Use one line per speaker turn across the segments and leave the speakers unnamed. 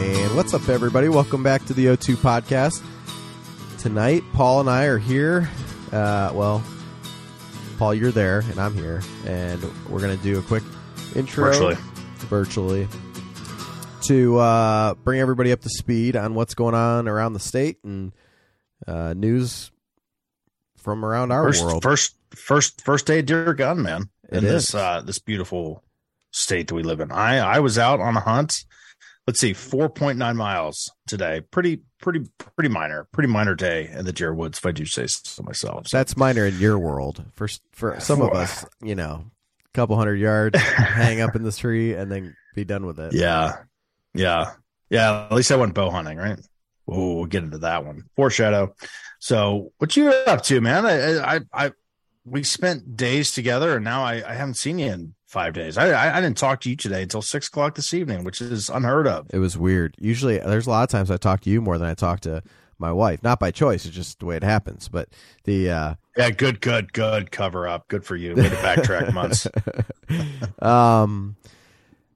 And what's up, everybody? Welcome back to the O2 podcast. Tonight, Paul and I are here. Uh, well, Paul, you're there, and I'm here, and we're going to do a quick intro
Virtually.
virtually to uh, bring everybody up to speed on what's going on around the state and uh, news from around our
First,
world.
first, first, first day deer gun, man. In
is.
this uh, this beautiful state that we live in. I I was out on a hunt. Let's see, four point nine miles today. Pretty, pretty, pretty minor, pretty minor day in the deer woods, if I do say so myself. So,
That's minor in your world. For for some of us, you know, a couple hundred yards, hang up in the tree, and then be done with it.
yeah, yeah, yeah. At least I went bow hunting, right? Oh, we'll get into that one. Foreshadow. So, what you up to, man? I, I, I, we spent days together, and now I, I haven't seen you in five days. I, I, I didn't talk to you today until six o'clock this evening, which is unheard of.
It was weird. Usually, there's a lot of times I talk to you more than I talk to my wife. Not by choice; it's just the way it happens. But the uh,
Yeah, good, good, good cover up. Good for you. Way to backtrack months.
um,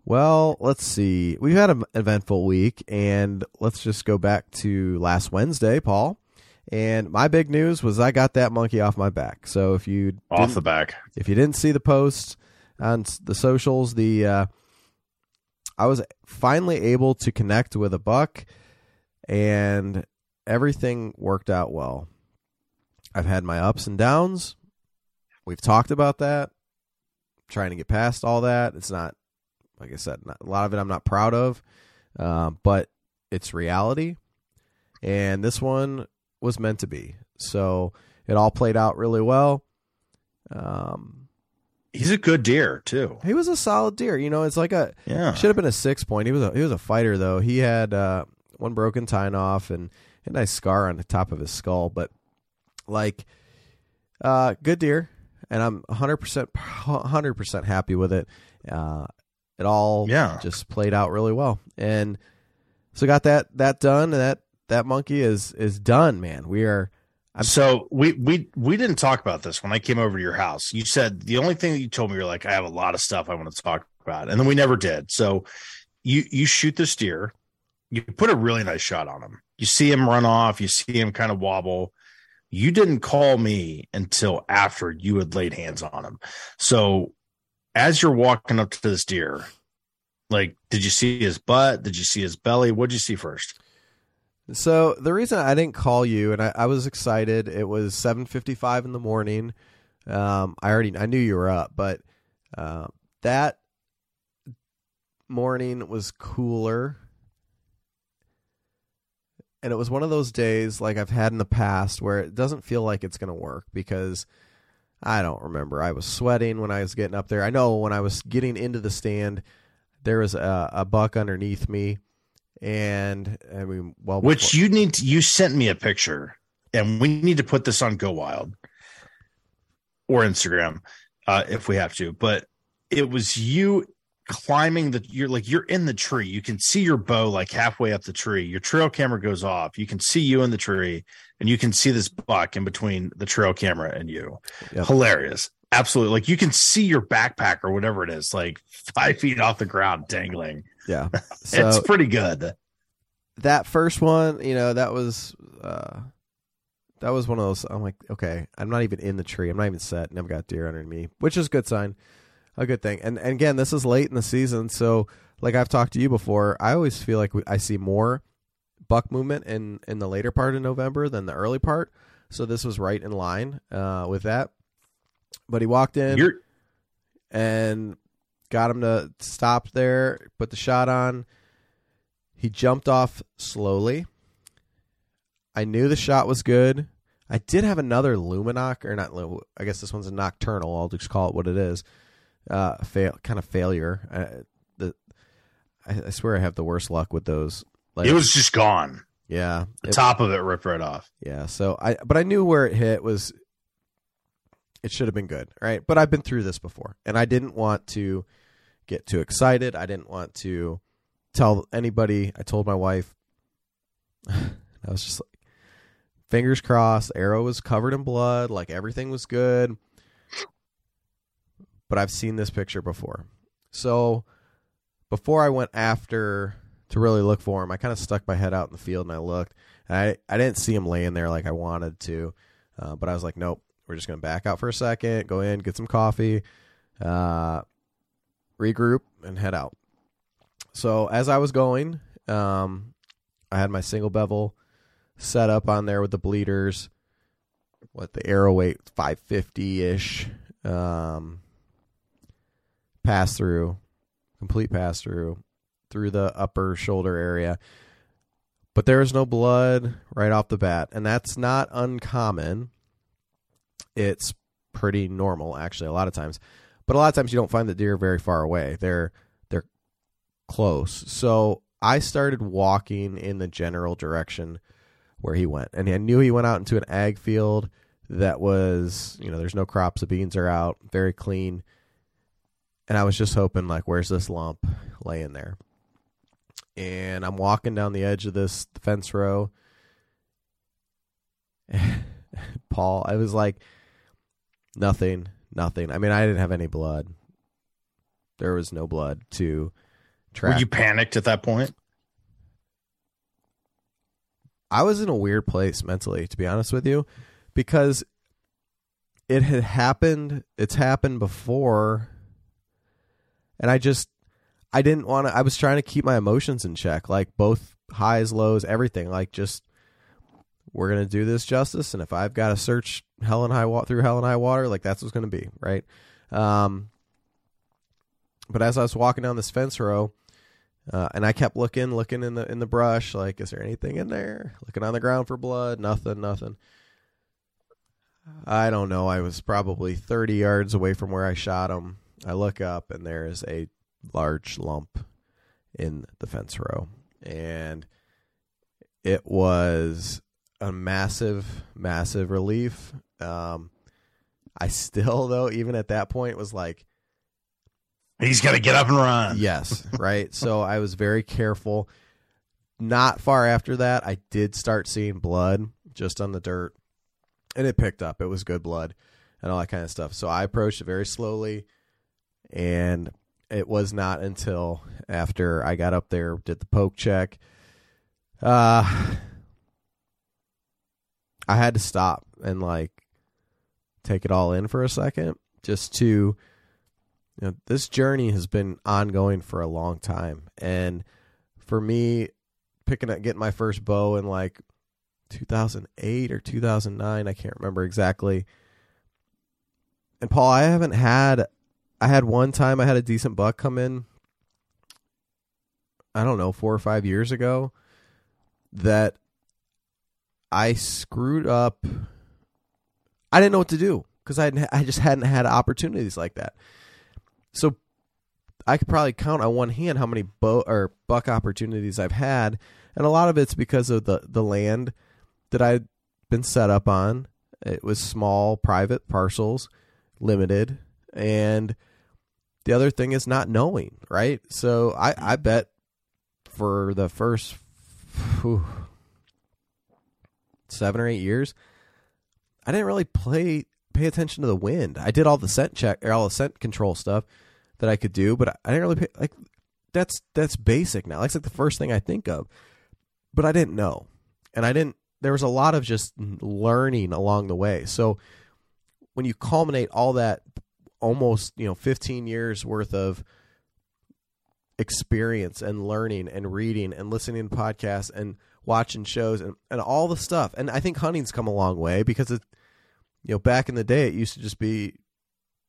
well, let's see. We've had an eventful week, and let's just go back to last Wednesday, Paul. And my big news was I got that monkey off my back. So if you
Off the back.
if you didn't see the post on the socials, the uh, I was finally able to connect with a buck, and everything worked out well. I've had my ups and downs. We've talked about that. Trying to get past all that. It's not, like I said, not, a lot of it I'm not proud of, uh, but it's reality. And this one was meant to be. So it all played out really well. Um,
He's a good deer too.
he was a solid deer. You know, it's like a
Yeah.
should have been a six point. He was a he was a fighter though. He had uh, one broken tine off and a nice scar on the top of his skull, but like uh, good deer, and I'm 100 percent 100 percent happy with it. Uh, it all
Yeah.
just played out really well, and so got that that done. And that that monkey is is done, man. We are I'm-
so we we we didn't talk about this when I came over to your house. You said the only thing that you told me you're like I have a lot of stuff I want to talk about, and then we never did. So you you shoot this deer, you put a really nice shot on him. You see him run off, you see him kind of wobble. You didn't call me until after you had laid hands on him. So as you're walking up to this deer, like did you see his butt? Did you see his belly? What did you see first?
So the reason I didn't call you and I, I was excited, it was seven fifty five in the morning. Um, I already I knew you were up, but uh, that morning was cooler, and it was one of those days like I've had in the past where it doesn't feel like it's going to work because I don't remember. I was sweating when I was getting up there. I know when I was getting into the stand, there was a, a buck underneath me and I mean, well,
Which
before-
you need to, you sent me a picture and we need to put this on Go Wild or Instagram uh, if we have to. But it was you climbing the you're like you're in the tree. You can see your bow like halfway up the tree. Your trail camera goes off. You can see you in the tree and you can see this buck in between the trail camera and you.
Yep.
Hilarious. Absolutely. Like you can see your backpack or whatever it is, like five feet off the ground dangling.
Yeah. So
it's pretty good.
that first one, you know, that was uh, that was one of those. I'm like, okay, I'm not even in the tree. I'm not even set. Never got deer under me, which is a good sign, a good thing. And, and again, this is late in the season, so like I've talked to you before, I always feel like I see more buck movement in in the later part of November than the early part. So this was right in line uh, with that. But he walked in
You're
and got him to stop there, put the shot on. He jumped off slowly, I knew the shot was good. I did have another Lumenok, or not. I guess this one's a Nockturnal. I'll just call it what it is. Uh, fail, kind of failure. Uh, the, I, I, swear I have the worst luck with those.
Like, it was just gone.
Yeah,
the it, top of it ripped right off.
Yeah. So I, but I knew where it hit was. It should have been good, right? But I've been through this before, and I didn't want to get too excited. I didn't want to tell anybody. I told my wife. I was just like, fingers crossed. Arrow was covered in blood. Like everything was good. But I've seen this picture before. So before I went after to really look for him, I kind of stuck my head out in the field and I looked. And I, I didn't see him laying there like I wanted to. Uh, but I was like, nope, we're just going to back out for a second, go in, get some coffee, uh, regroup, and head out. So as I was going, um, I had my single bevel set up on there with the bleeders. What the arrow weight, five fifty ish. Um, pass through, complete pass through through the upper shoulder area. But there is no blood right off the bat, and that's not uncommon. It's pretty normal, actually, a lot of times. But a lot of times you don't find the deer very far away. They're they're close. So I started walking in the general direction where he went. And I knew he went out into an ag field that was, you know, there's no crops, the beans are out, very clean. And I was just hoping, like, where's this lump laying there? And I'm walking down the edge of this fence row. Paul, I was like, nothing, nothing. I mean, I didn't have any blood. There was no blood to track.
Were you panicked at that point?
I was in a weird place mentally, to be honest with you, because it had happened. It's happened before, and I just I didn't want to. I was trying to keep my emotions in check, like both highs, lows, everything. Like just we're gonna do this justice, and if I've got to search hell and high water through hell and high water, like that's what's gonna be, right? Um, but as I was walking down this fence row, uh, and I kept looking, looking in the in the brush, like, is there anything in there? Looking on the ground for blood, nothing, nothing. I don't know. I was probably 30 yards away from where I shot him. I look up, and there is a large lump in the fence row, and it was a massive, massive relief. Um, I still, though, even at that point, was like,
he's gonna get up and run.
Yes, right. so I was very careful. Not far after that, I did start seeing blood just on the dirt, and it picked up. It was good blood and all that kind of stuff. So I approached it very slowly, and it was not until after I got up there, did the poke check, uh, I had to stop and like take it all in for a second just to you know, this journey has been ongoing for a long time, and for me, picking up getting my first bow in like 2008 or 2009, I can't remember exactly. And Paul, I haven't had, I had one time I had a decent buck come in. I don't know, four or five years ago, that I screwed up. I didn't know what to do because I I just hadn't had opportunities like that. So I could probably count on one hand how many bow or buck opportunities I've had, and a lot of it's because of the the land that I'd been set up on. It was small, private parcels, limited, and the other thing is not knowing, right? So I I bet for the first whew, seven or eight years, I didn't really play pay attention to the wind. I did all the scent check or all the scent control stuff that I could do, but I didn't really pay, like that's that's basic now. That's like the first thing I think of. But I didn't know. And I didn't there was a lot of just learning along the way. So when you culminate all that almost, you know, 15 years worth of experience and learning and reading and listening to podcasts and watching shows and, and all the stuff. And I think hunting's come a long way because it you know, back in the day it used to just be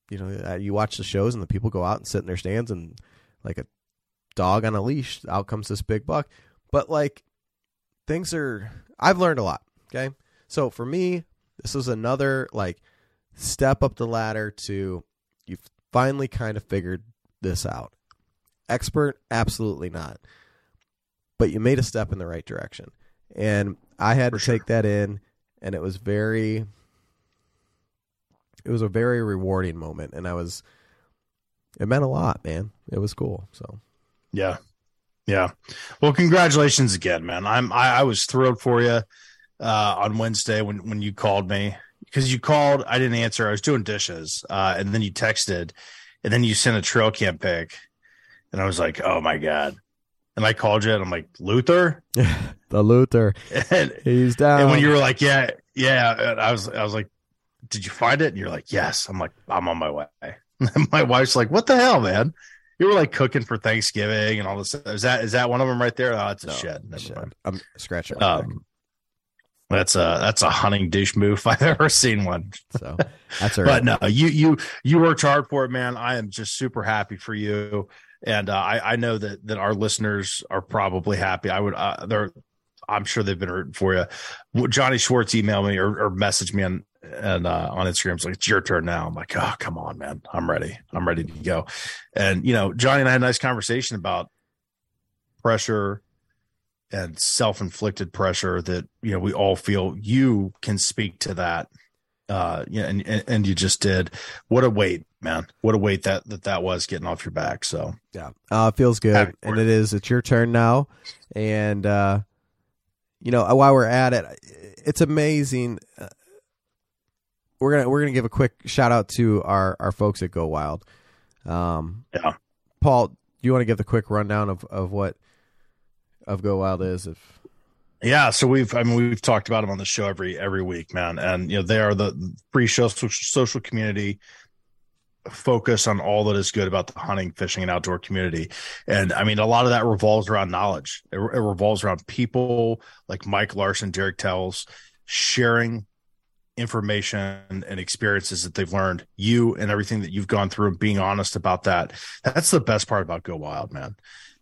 you know, uh, you watch the shows and the people go out and sit in their stands and like a dog on a leash, out comes this big buck. But like things are, I've learned a lot. Okay. So for me, this is another like step up the ladder to you've finally kind of figured this out. Expert, absolutely not. But you made a step in the right direction. And I had
For
to
sure.
take that in and it was very it was a very rewarding moment and I was it meant a lot, man. It was cool. So
Yeah. Yeah. Well, congratulations again, man. I'm I, I was thrilled for you uh on Wednesday when when you called me because you called, I didn't answer. I was doing dishes. Uh and then you texted and then you sent a trail camp pic and I was like, "Oh my god." And I called you and I'm like, "Luther?"
the Luther,
And,
he's down.
and when you were like, "Yeah, yeah," I was I was like, "Did you find it?" And you're like, "Yes." I'm like, "I'm on my way." And my wife's like, "What the hell, man?" You were like cooking for Thanksgiving and all this. Is that is that one of them right there? Oh, it's a
No,
shed. Never
Shit.
mind.
I'm scratching.
Um, that's a that's a hunting douche move if I've ever seen one.
So that's all right.
But no, you you you worked hard for it, man. I am just super happy for you, and uh, I I know that that our listeners are probably happy. I would uh, they're I'm sure they've been rooting for you. Johnny Schwartz emailed me or, or messaged me on and uh, on Instagram. It's like it's your turn now. I'm like, oh come on, man, I'm ready. I'm ready to go. And you know, Johnny and I had a nice conversation about pressure and self-inflicted pressure that you know we all feel. You can speak to that uh and and you just did what a weight man what a weight that that that was getting off your back so
Yeah, uh, it feels good,
Happy
and it is. It's your turn now, and uh, you know while we're at it, it's amazing. Uh, we're gonna we're gonna give a quick shout out to our our folks at Go Wild. Um,
Yeah.
Paul, do you want to give the quick rundown of of what of Go Wild is? If
yeah so we've i mean we've talked about them on the show every every week man and you know they are the free social social community focus on all that is good about the hunting fishing and outdoor community. And i mean a lot of that revolves around knowledge. It, it revolves around people like mike larson derek tells sharing information and experiences that they've learned. You and everything that you've gone through and being honest about that. That's the best part about go wild man.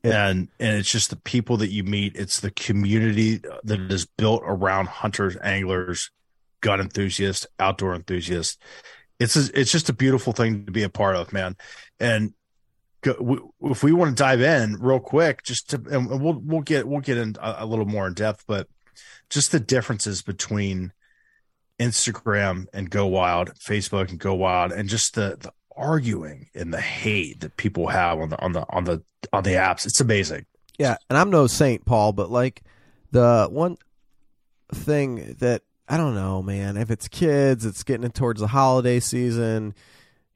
And and it's just the people that you meet. It's the community that is built around hunters anglers gun enthusiasts outdoor enthusiasts it's it's just a beautiful thing to be a part of man and if we want to dive in real quick just to and we'll we'll get we'll get in a, a little more in depth but just the differences between Instagram and Go Wild, Facebook and Go Wild, and just the, the arguing and the hate that people have on the on the on the on the apps. It's amazing.
Yeah, and I'm no saint, Paul, but like the one thing that I don't know, man. If it's kids, it's getting it towards the holiday season.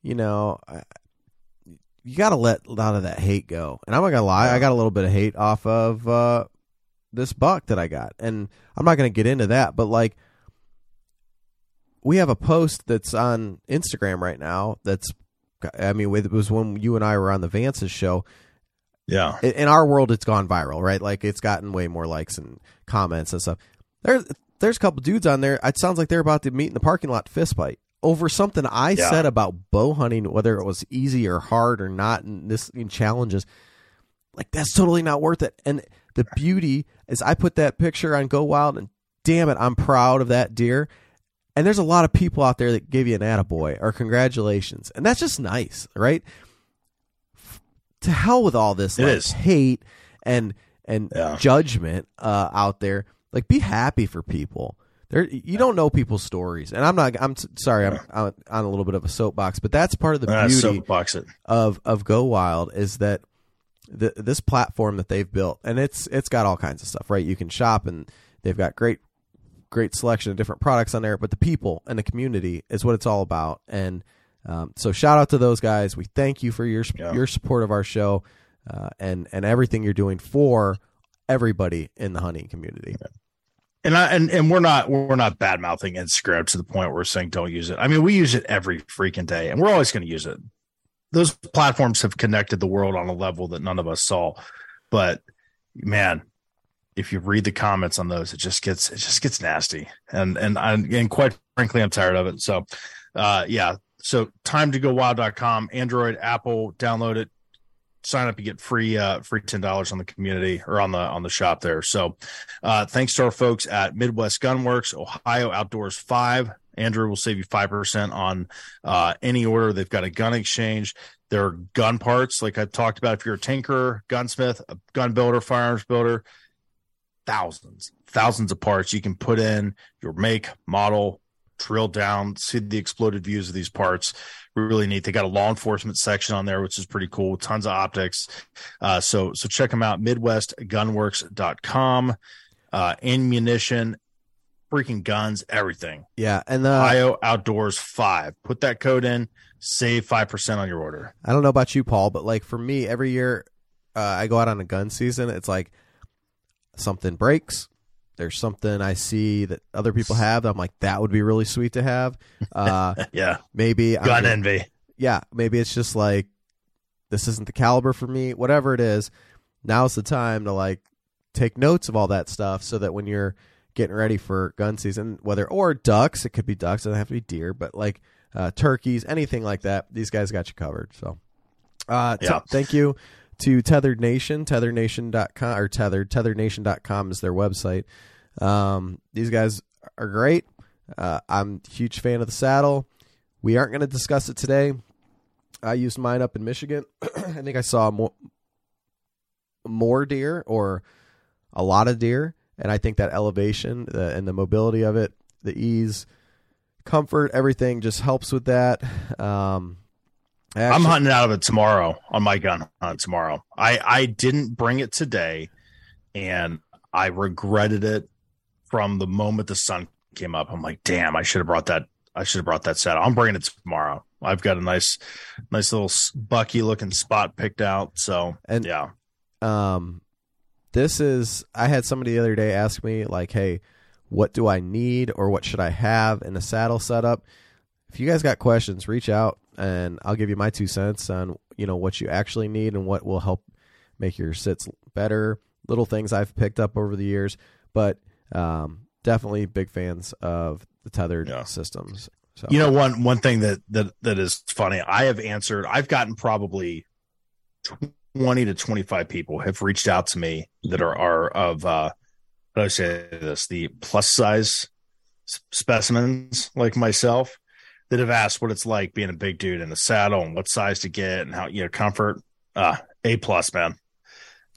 You know, I- you got to let a lot of that hate go. And I'm not gonna lie, I got a little bit of hate off of uh, this buck that I got, and I'm not gonna get into that. But like, we have a post that's on Instagram right now. That's, I mean, it was when you and I were on the Vance's show
Yeah.
in- in our world it's gone viral right like it's gotten way more likes and comments and stuff there's there's a couple dudes on there. It sounds like they're about to meet in the parking lot to fist fight over something i
Yeah.
said about bow hunting whether it was easy or hard or not and this in challenges. Like that's totally not worth it. And the beauty is i put that picture on go wild and damn it i'm proud of that deer. And there's a lot of people out there that give you an attaboy or congratulations. And that's just nice right? To hell with all this like, hate and and
Yeah.
judgment uh, out there. Like, be happy for people. There, you don't know people's stories, and I'm not. I'm sorry. I'm on, on a little bit of a soapbox, but that's part of the
Uh,
beauty
soapbox
of of Go Wild is that the, this platform that they've built, and it's it's got all kinds of stuff, right? You can shop, and they've got great great selection of different products on there. But the people and the community is what it's all about. And um, so, shout out to those guys. We thank you for your
Yeah.
your support of our show uh, and and everything you're doing for everybody in the hunting community.
And I and, and we're not we're not bad mouthing Instagram to the point where we're saying don't use it. I mean, we use it every freaking day, and we're always going to use it. Those platforms have connected the world on a level that none of us saw. But man, if you read the comments on those, it just gets it just gets nasty. And and I, and quite frankly, I'm tired of it. So, uh, yeah. So time to go wild.com, Android, Apple, download it. Sign up, you get free uh free ten dollars on the community or on the on the shop there. So uh thanks to our folks at Midwest Gunworks, Ohio Outdoors Five. Andrew will save you five percent on uh any order. They've got a gun exchange. There are gun parts, like I talked about. If you're a tinker, gunsmith, a gun builder, firearms builder, thousands, thousands of parts you can put in your make, model, drill down, see the exploded views of these parts. Really neat. They got a law enforcement section on there, which is pretty cool. Tons of optics. Uh, so so check them out. MidwestGunworks.com. Uh, ammunition, freaking guns, everything.
Yeah, and the
Ohio Outdoors Five. Put that code in. Save five percent on your order.
I don't know about you, Paul, but like for me, every year uh, I go out on a gun season. It's like something breaks. There's something I see that other people have. That I'm like, that would be really sweet to have. Uh,
Yeah,
maybe I'm
gun envy.
yeah, maybe it's just like this isn't the caliber for me. Whatever it is, now's the time to like take notes of all that stuff so that when you're getting ready for gun season, whether or ducks, it could be ducks, it doesn't have to be deer, but like uh, turkeys, anything like that, these guys got you covered. So, uh, t-
Yeah.
thank you to Tethered Nation, or tethered, tetherednation.com is their website. Um, these guys are great. Uh, I'm a huge fan of the saddle. We aren't going to discuss it today. I used mine up in Michigan. I think I saw more, more deer or a lot of deer, and I think that elevation and the mobility of it, the ease, comfort, everything just helps with that. Um, I
I'm hunting out of it tomorrow on my gun hunt tomorrow. I I didn't bring it today, and I regretted it from the moment the sun came up. I'm like, damn, I should have brought that. I should have brought that saddle. I'm bringing it tomorrow. I've got a nice, nice little bucky looking spot picked out. So
And-
yeah,
um this is i had somebody the other day ask me like hey what do i need or what should i have in a saddle setup if you guys got questions reach out and i'll give you my two cents on you know what you actually need and what will help make your sits better little things i've picked up over the years but um definitely big fans of the tethered
Yeah.
systems so
you know one one thing that that that is funny. I have answered. I've gotten probably twenty to twenty five people have reached out to me that are are of uh how do I say this the plus size specimens like myself that have asked what it's like being a big dude in a saddle and what size to get and how you know comfort. Uh, a plus, man.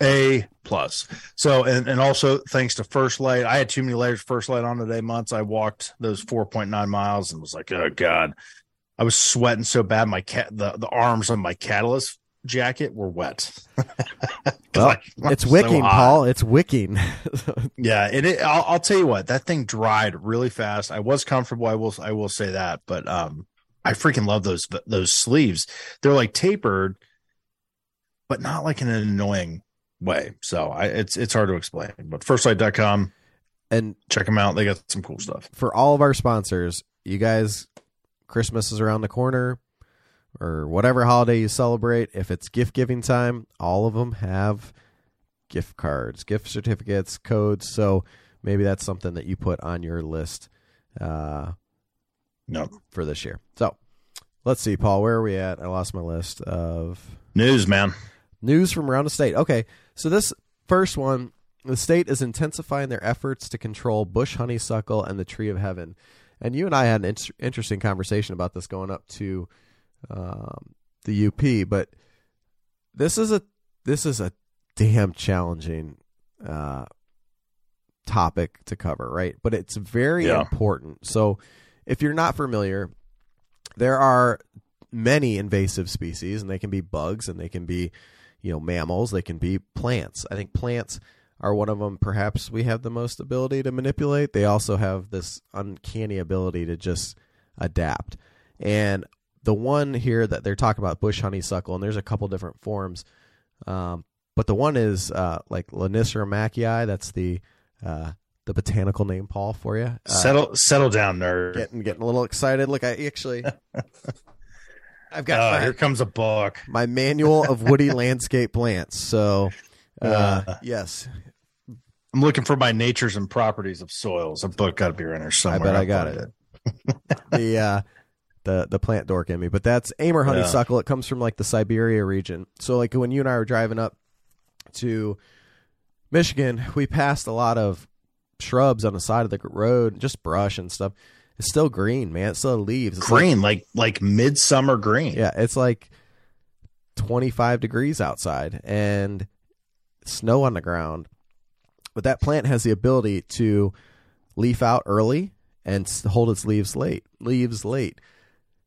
A plus. So and and also thanks to First Lite, I had too many layers First Lite on today. Months I walked those four point nine miles and was like, oh god, I was sweating so bad. My cat, the the arms on my catalyst jacket were wet.
Well,
I'm
it's wicking
hot.
paul it's wicking
Yeah, and it, I'll, I'll tell you what, that thing dried really fast. I was comfortable. I will, I will say that, but um, I freaking love those those sleeves. They're like tapered, but not like in an annoying way. So I, it's it's hard to explain. But firstlite.com,
and
check them out. They got some cool stuff.
for all of our sponsors, you guys, Christmas is around the corner, or whatever holiday you celebrate. If it's gift giving time, all of them have gift cards, gift certificates, codes. So maybe that's something that you put on your list uh,
No
for this year. So let's see, Paul, where are we at? I lost my list of
news, man.
News from around the state. Okay, so this first one, the state is intensifying their efforts to control bush honeysuckle and the tree of heaven. And you and I had an inter- interesting conversation about this going up to um, the UP, but this is a this is a damn challenging uh, topic to cover, right? But it's very
Yeah.
important. So, if you're not familiar, there are many invasive species, and they can be bugs, and they can be, you know, mammals. They can be plants. I think plants are one of them. Perhaps we have the most ability to manipulate. They also have this uncanny ability to just adapt. And the one here that they're talking about, bush honeysuckle, and there's a couple different forms. Um, but the one is uh, like Lonicera maackii. That's the uh, the botanical name, Paul, for you. Uh,
settle settle down, nerd.
getting getting a little excited. Look, I actually, I've got
Uh,
my,
here comes a book.
my manual of woody landscape plants. So, uh,
Uh.
yes,
I'm looking for my natures and properties of soils. A book got to be in there somewhere.
I bet I
I'll
got
find
it. the uh, the the plant dork in me. But that's
Yeah.
honeysuckle. It comes from like the Siberia region. So like when you and I were driving up to Michigan, we passed a lot of shrubs on the side of the road, just brush and stuff. It's still green, man. It still leaves. It's like-
green, like like midsummer green.
yeah, it's like 25 degrees outside and snow on the ground. But that plant has the ability to leaf out early and hold its leaves late. Leaves late.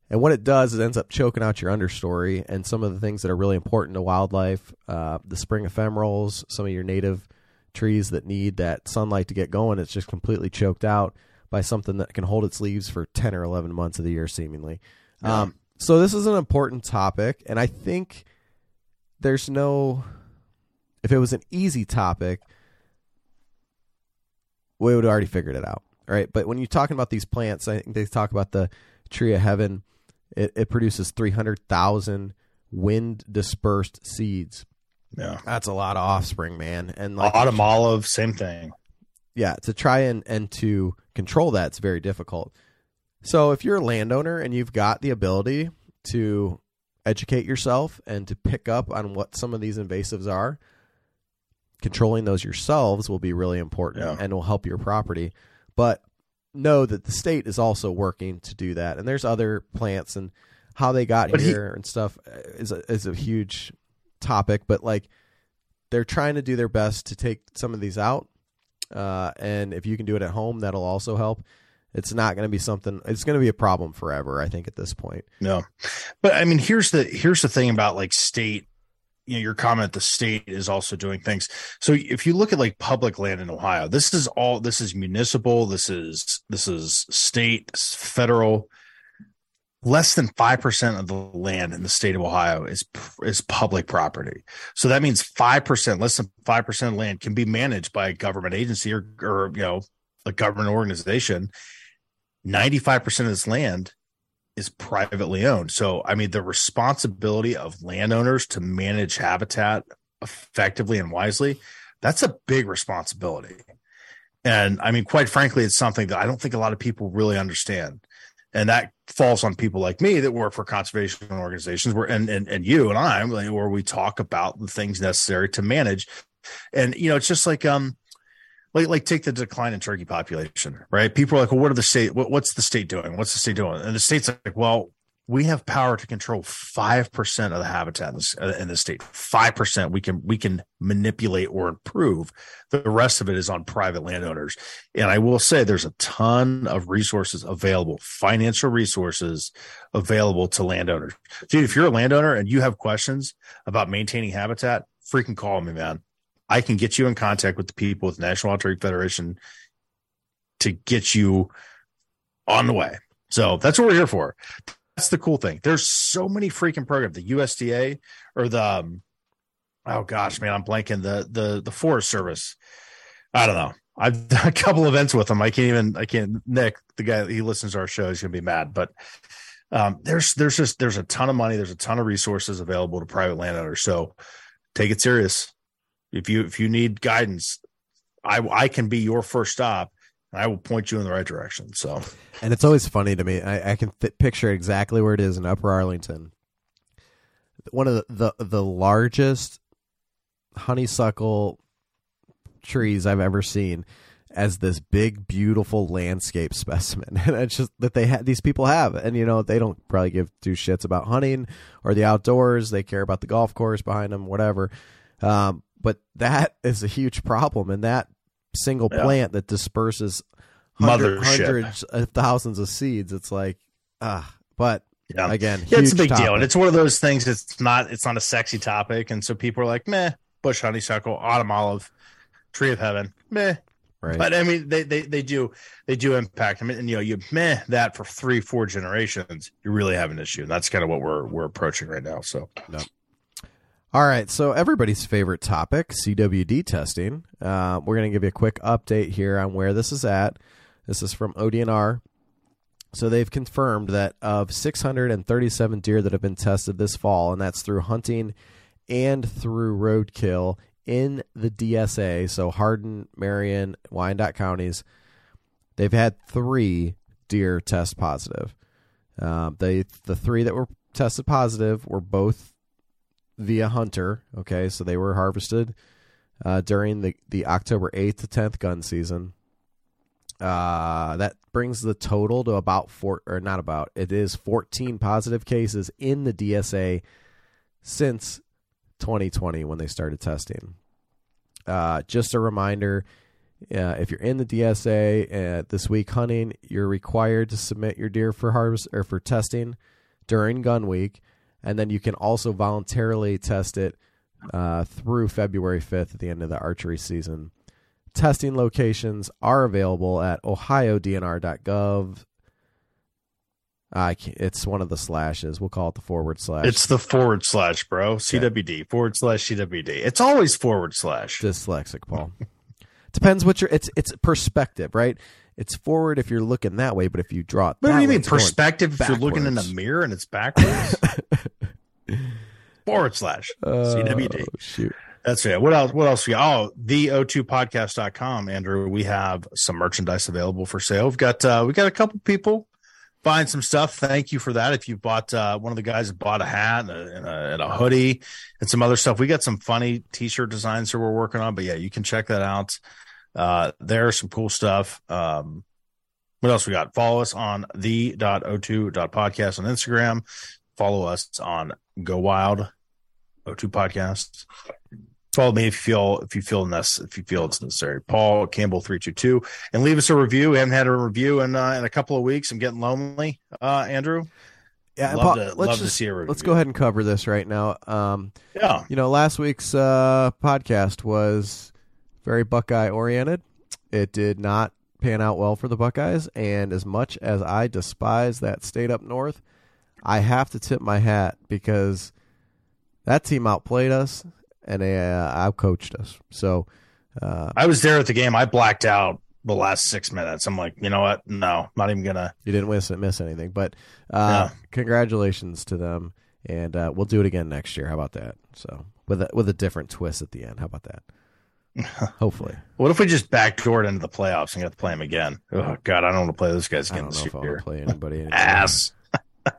And what it does is it ends up choking out your understory and some of the things that are really important to wildlife, uh, the spring ephemerals, some of your native trees that need that sunlight to get going. It's just completely choked out by something that can hold its leaves for 10 or 11 months of the year, seemingly. Um, so this is an important topic, and I think there's no. If it was an easy topic, we would have already figured it out, right? But when you're talking about these plants, I think they talk about the tree of heaven. It, it produces three hundred thousand wind dispersed seeds.
Yeah.
That's a lot of offspring, man. And like,
Autumn olive, same thing.
yeah, to try and and to control that, it's very difficult. So if you're a landowner and you've got the ability to educate yourself and to pick up on what some of these invasives are, controlling those yourselves will be really important
Yeah.
and will help your property. But know that the state is also working to do that, and there's other plants and how they got
But he-
here and stuff uh, is a, is a huge topic. But like they're trying to do their best to take some of these out uh, and if you can do it at home, that'll also help. It's not going to be something. It's going to be a problem forever. I think at this point.
No, but I mean, here's the here's the thing about like state. You know, your comment, the state is also doing things. So if you look at like public land in Ohio, this is all this is municipal. This is this is state, federal. Less than five percent of the land in the state of Ohio is is public property. So that means five percent, less than five percent of land can be managed by a government agency or or you know a government organization. Ninety five percent of this land is privately owned. So, I mean, the responsibility of landowners to manage habitat effectively and wisely, that's a big responsibility. And I mean, quite frankly, it's something that I don't think a lot of people really understand. And that falls on people like me that work for conservation organizations where, and, and, and you and I, where we talk about the things necessary to manage. And, you know, it's just like, um, like like take the decline in turkey population, right? People are like, well, what are the state? What, what's the state doing? What's the state doing? And the state's like, well, we have power to control five percent of the habitat in, in the state. Five percent we can we can manipulate or improve. The rest of it is on private landowners. And I will say, there's a ton of resources available, financial resources available to landowners. Dude, if you're a landowner and you have questions about maintaining habitat, freaking call me, man. I can get you in contact with the people with National Wild Turkey Federation to get you on the way. So that's what we're here for. That's the cool thing. There's so many freaking programs. The USDA or the um, oh gosh, man, I'm blanking the the the Forest Service. I don't know. I've done a couple events with them. I can't even. I can't. Nick, the guy he listens to our show, is gonna be mad. But um, there's there's just there's a ton of money. There's a ton of resources available to private landowners. So take it serious if you if you need guidance i i can be your first stop and i will point you in the right direction. So.
And it's always funny to me. I, I can th- picture exactly where it is in Upper Arlington. One of the, the the largest honeysuckle trees I've ever seen as this big beautiful landscape specimen. And it's just that they ha- these people have. And you know they don't probably give two shits about hunting or the outdoors. They care about the golf course behind them whatever. Um, but that is a huge problem and that single
Yeah.
plant that disperses hundred, hundreds of thousands of seeds it's like ah but
yeah.
again
yeah it's a big deal and it's one of those things it's not it's not a sexy topic and so people are like meh bush honeysuckle autumn olive tree of heaven meh.
Right.
But i mean they they, they do they do impact i mean and you know you meh that for three four generations you really have an issue and that's kind of what we're we're approaching right now so
All right, so everybody's favorite topic, CWD testing. Uh, we're going to give you a quick update here on where this is at. This is from ODNR. So they've confirmed that of 637 deer that have been tested this fall, and that's through hunting and through roadkill in the DSA, so Hardin, Marion, Wyandot counties, they've had three deer test positive. Uh, they the three that were tested positive were both via hunter. Okay, so they were harvested uh, during the the October eighth to tenth gun season. Uh, that brings the total to about four, or not about. It is fourteen positive cases in the DSA since 2020 when they started testing. Uh, just a reminder uh, if you're in the DSA uh, this week hunting, you're required to submit your deer for harvest or for testing during gun week, and then you can also voluntarily test it uh, through February 5th at the end of the archery season. Testing locations are available at ohiodnr.gov. I can't, it's one of the slashes. We'll call it the forward slash.
It's the forward slash, bro. CWD forward slash CWD. It's always forward slash.
dyslexic, Paul. Depends what your it's it's perspective, right? It's forward if you're looking that way, but if you draw it,
What do you mean perspective? If you're looking in
the
mirror and it's backwards. forward slash CWD.
Oh, shoot.
That's it. What else? What else we got? Oh, the o2podcast.com, Andrew. We have some merchandise available for sale. We've got uh we got a couple people buying some stuff. Thank you for that. If you bought uh one of the guys bought a hat and a, and a, and a hoodie and some other stuff, we got some funny t-shirt designs that we're working on. But yeah, you can check that out. Uh there's some cool stuff. Um what else we got? Follow us on the o2.podcast on Instagram. Follow us on Go Wild O2 podcast. Follow me if you feel if you feel necess- if you feel it's necessary. Paul Campbell three two two, and leave us a review. We haven't had a review in uh, in a couple of weeks. I'm getting lonely. Uh, Andrew,
Yeah,
love
Paul,
to
let's
love to
just
see a review.
let's go ahead and cover this right now. Um,
Yeah,
you know, last week's uh, podcast was very Buckeye oriented. It did not pan out well for the Buckeyes, and as much as I despise that state up north, I have to tip my hat because that team outplayed us and they uh, outcoached us. So, uh,
I was there at the game. I blacked out the last six minutes. I'm like, you know what? No, not even gonna.
you didn't miss miss anything, but uh, congratulations to them, and uh, we'll do it again next year. How about that? So with a, with a different twist at the end. How about that? Hopefully,
What if we just backdoored into the playoffs and got to play them again? Oh God, I don't want to play those guys
I
again this
if I want
year.
to play anybody.
Ass.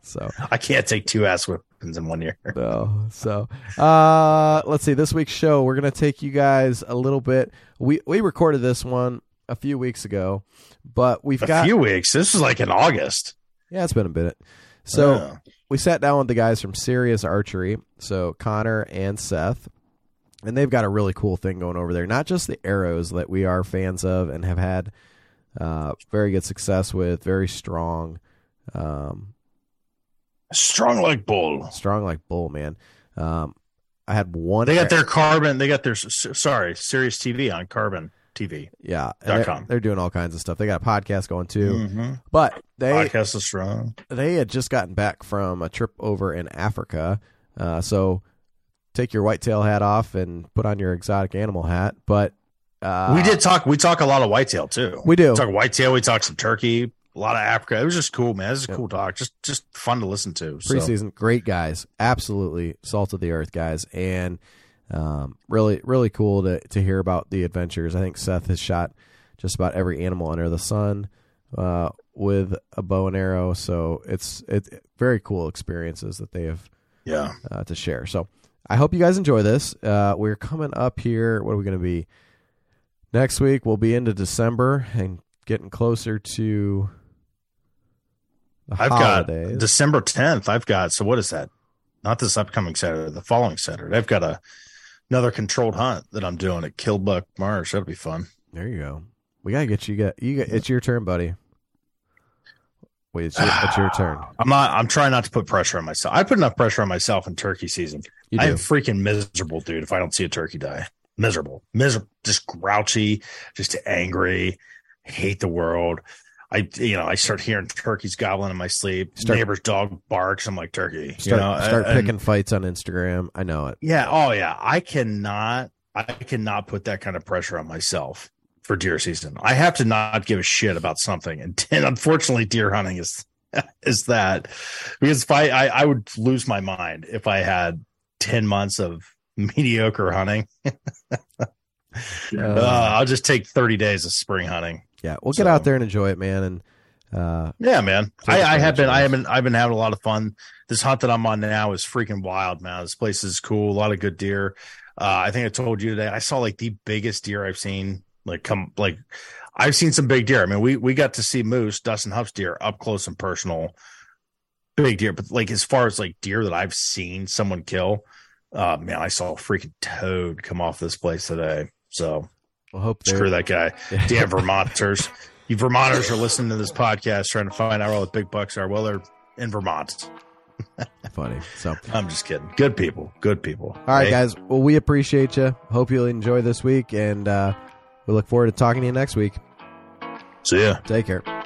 So
I can't take two ass whippings in one year.
no. So uh, let's see. This week's show, we're gonna take you guys a little bit. We we recorded this one a few weeks ago, but we've
A
got
few weeks. This is like in August.
yeah, it's been a bit. So.
Yeah.
we sat down with the guys from Sirius Archery, so Connor and Seth, and they've got a really cool thing going over there. Not just the arrows that we are fans of and have had uh, very good success with, very strong, um,
strong like bull.
strong like bull, man. Um, I had one.
They got their carbon. They got their sorry, Sirius TV on Carbon TV.
yeah, they're, they're doing all kinds of stuff. They got a podcast going too,
Mm-hmm.
but they
Podcast is strong.
they had just gotten back from a trip over in Africa. Uh, so take your whitetail hat off and put on your exotic animal hat. But uh,
we did talk. We talk a lot of whitetail too.
We do.
We talk whitetail. We talk some turkey. A lot of Africa. It was just cool, man. This is a cool talk. Just just fun to listen to. So.
preseason. Great guys, absolutely salt of the earth guys, and um, really really cool to to hear about the adventures. I think Seth has shot just about every animal under the sun uh, with a bow and arrow. So it's it's very cool experiences that they have
Yeah.
uh, to share. So I hope you guys enjoy this. Uh, we're coming up here. What are we going to be next week? We'll be into December and getting closer to the
I've
holidays.
got December 10th. I've got, so what is that? Not this upcoming Saturday, the following Saturday. I've got a another controlled hunt that I'm doing at Killbuck Marsh. That'll be fun.
there you go. We gotta get you. Get you. Get, it's your turn, buddy. Wait, it's your, it's your turn.
I'm not, I'm trying not to put pressure on myself. I put enough pressure on myself in turkey season. I'm freaking miserable, dude, if I don't see a turkey die. Miserable. Miserable. Just grouchy, just angry, hate the world. I, you know, I start hearing turkeys gobbling in my sleep.
Start-
Neighbor's dog barks. I'm like, turkey.
Start
you know,
start
and-
picking fights on Instagram. I know it.
Yeah. Oh, yeah. I cannot. I cannot put that kind of pressure on myself for deer season. I have to not give a shit about something, and, and unfortunately, deer hunting is is that because if I, I I would lose my mind if I had ten months of mediocre hunting. Uh, I'll just take thirty days of spring hunting.
Yeah, we'll get
So-
out there and enjoy it, man. And Uh,
Yeah, man. I, I have been. I haven't. I've been having a lot of fun. This hunt that I'm on now is freaking wild, man. This place is cool. A lot of good deer. Uh, I think I told you today. I saw like the biggest deer I've seen. Like come like, I've seen some big deer. I mean, we we got to see moose, Dustin Huff's deer up close and personal. Big deer, but like as far as like deer that I've seen someone kill, uh, man, I saw a freaking toad come off this place today. So
we'll hope
screw that guy. Damn Vermonters. You Vermonters are listening to this podcast trying to find out where all the big bucks are. Well, they're in Vermont.
funny. So,
I'm just kidding. Good people. Good people.
all right,
Hey,
guys. Well, we appreciate you. Hope you'll enjoy this week, and uh, we look forward to talking to you next week.
See ya.
Take care.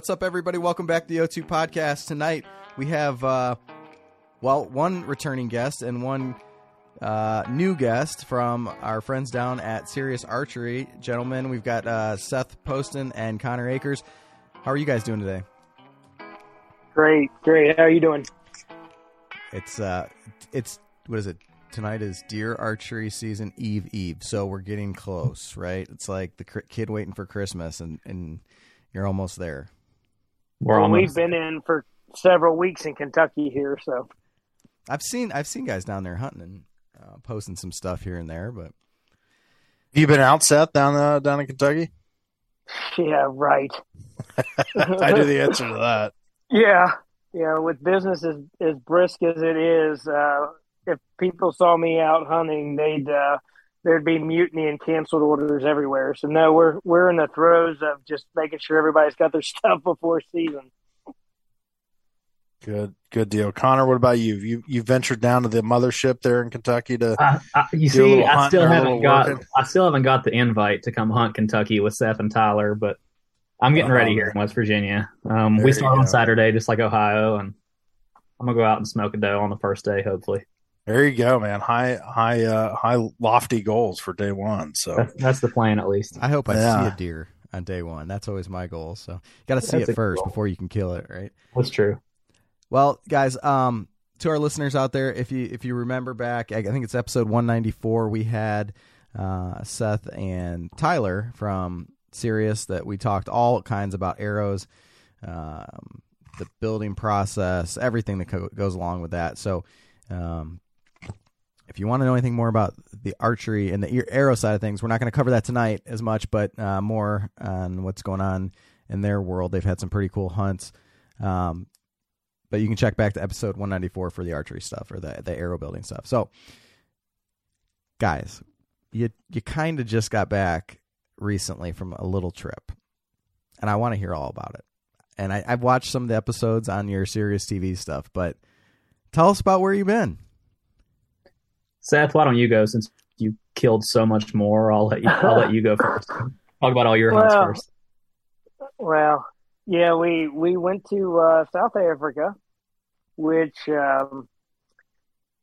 What's up, everybody? Welcome back to the O2 podcast. Tonight we have, uh, well, one returning guest and one uh, new guest from our friends down at Sirius Archery. Gentlemen, we've got uh, Seth Poston and Connor Akers. How are you guys doing today?
Great, great. How are you doing?
It's uh, it's what is it? Tonight is deer archery season eve eve, so we're getting close, right? It's like the kid waiting for Christmas, and and you're almost there.
We're
well,
almost
we've been in for several weeks in Kentucky here, so
I've seen I've seen guys down there hunting and uh, posting some stuff here and there, but have
You been out, Seth, down uh, down in Kentucky?
yeah, right.
I knew the answer to that.
Yeah, yeah. With business as as brisk as it is, uh, if people saw me out hunting, they'd uh, there'd be mutiny and canceled orders everywhere. So no, we're we're in the throes of just making sure everybody's got their stuff before season.
Good, good deal. Connor, what about you? You you ventured down to the mothership there in Kentucky to
I, I, you
Do
see,
little
I still haven't got
working?
I still haven't got the invite to come hunt Kentucky with Seth and Tyler, but I'm getting
Oh,
ready here in West Virginia. Um, we start on. Saturday, just like Ohio, and I'm gonna go out and smoke a doe on the first day, hopefully.
There you go, man. High, high, uh, high, lofty goals for day one. So
That's, that's the plan, at least.
I hope I
Yeah.
see a deer on day one. That's always my goal. So got to see
That's
it first
goal.
before you can kill it, right?
That's true.
Well, guys, um, to our listeners out there, if you if you remember back, I think it's episode 194. We had uh, Seth and Tyler from Sirius that we talked all kinds about arrows, um, the building process, everything that co- goes along with that. So, um, if you want to know anything more about the archery and the arrow side of things, we're not going to cover that tonight as much, but uh, more on what's going on in their world. They've had some pretty cool hunts. Um, but you can check back to episode 194 for the archery stuff or the the arrow building stuff. So, guys, you you kind of just got back recently from a little trip, and I want to hear all about it. And I, I've watched some of the episodes on your Sirius TV stuff, but tell us about where you've been.
Seth, why don't you go since you killed so much more? I'll let you. I'll let you go first. Talk about all your hunts
Well,
first.
Well, yeah, we we went to uh, South Africa, which um,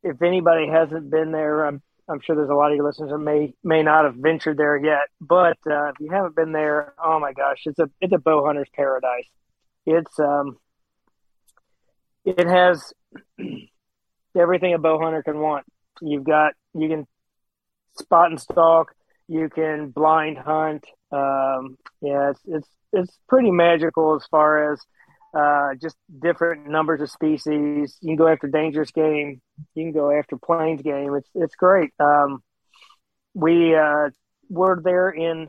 if anybody hasn't been there, I'm I'm sure there's a lot of your listeners that may may not have ventured there yet. But uh, if you haven't been there, oh my gosh, it's a it's a bow hunter's paradise. It's um, it has everything a bow hunter can want. You've got you can spot and stalk, you can blind hunt. Um, yeah, it's it's it's pretty magical as far as uh, just different numbers of species. You can go after dangerous game. You can go after plains game. It's it's great. Um, we uh, were there in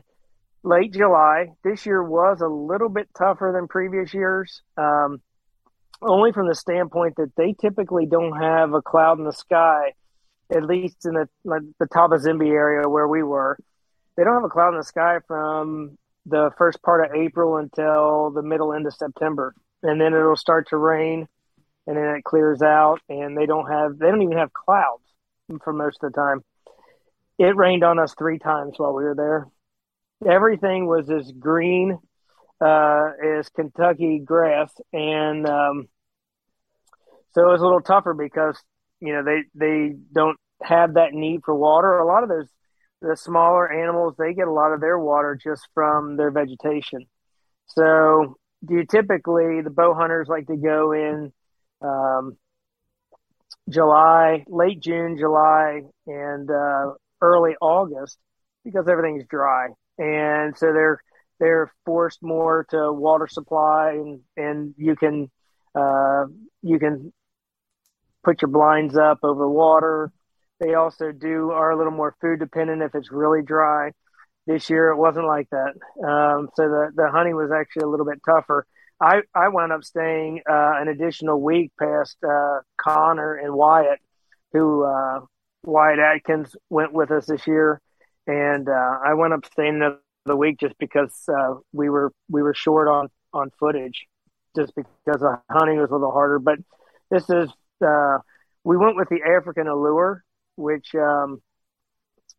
late July. This year was a little bit tougher than previous years, um, only from the standpoint that they typically don't have a cloud in the sky, at least in the like the Thabazimbi area where we were. They don't have a cloud in the sky from the first part of April until the middle end of September, and then it'll start to rain, and then it clears out, and they don't have they don't even have clouds for most of the time. It rained on us three times while we were there. Everything was as green uh, as Kentucky grass, and um, so it was a little tougher because you know they they don't have that need for water. A lot of those the smaller animals they get a lot of their water just from their vegetation. So do you typically the bow hunters like to go in um, July, late June, July, and uh, early August because everything's dry, and so they're they're forced more to water supply, and and you can uh, you can put your blinds up over water. They also do are a little more food dependent if it's really dry. This year it wasn't like that, um, so the the hunting was actually a little bit tougher. I I wound up staying uh, an additional week past uh, Connor and Wyatt, who uh, Wyatt Atkins went with us this year, and uh, I went up staying another week just because uh, we were we were short on on footage, just because the hunting was a little harder. But this is uh, we went with the African Allure, which um,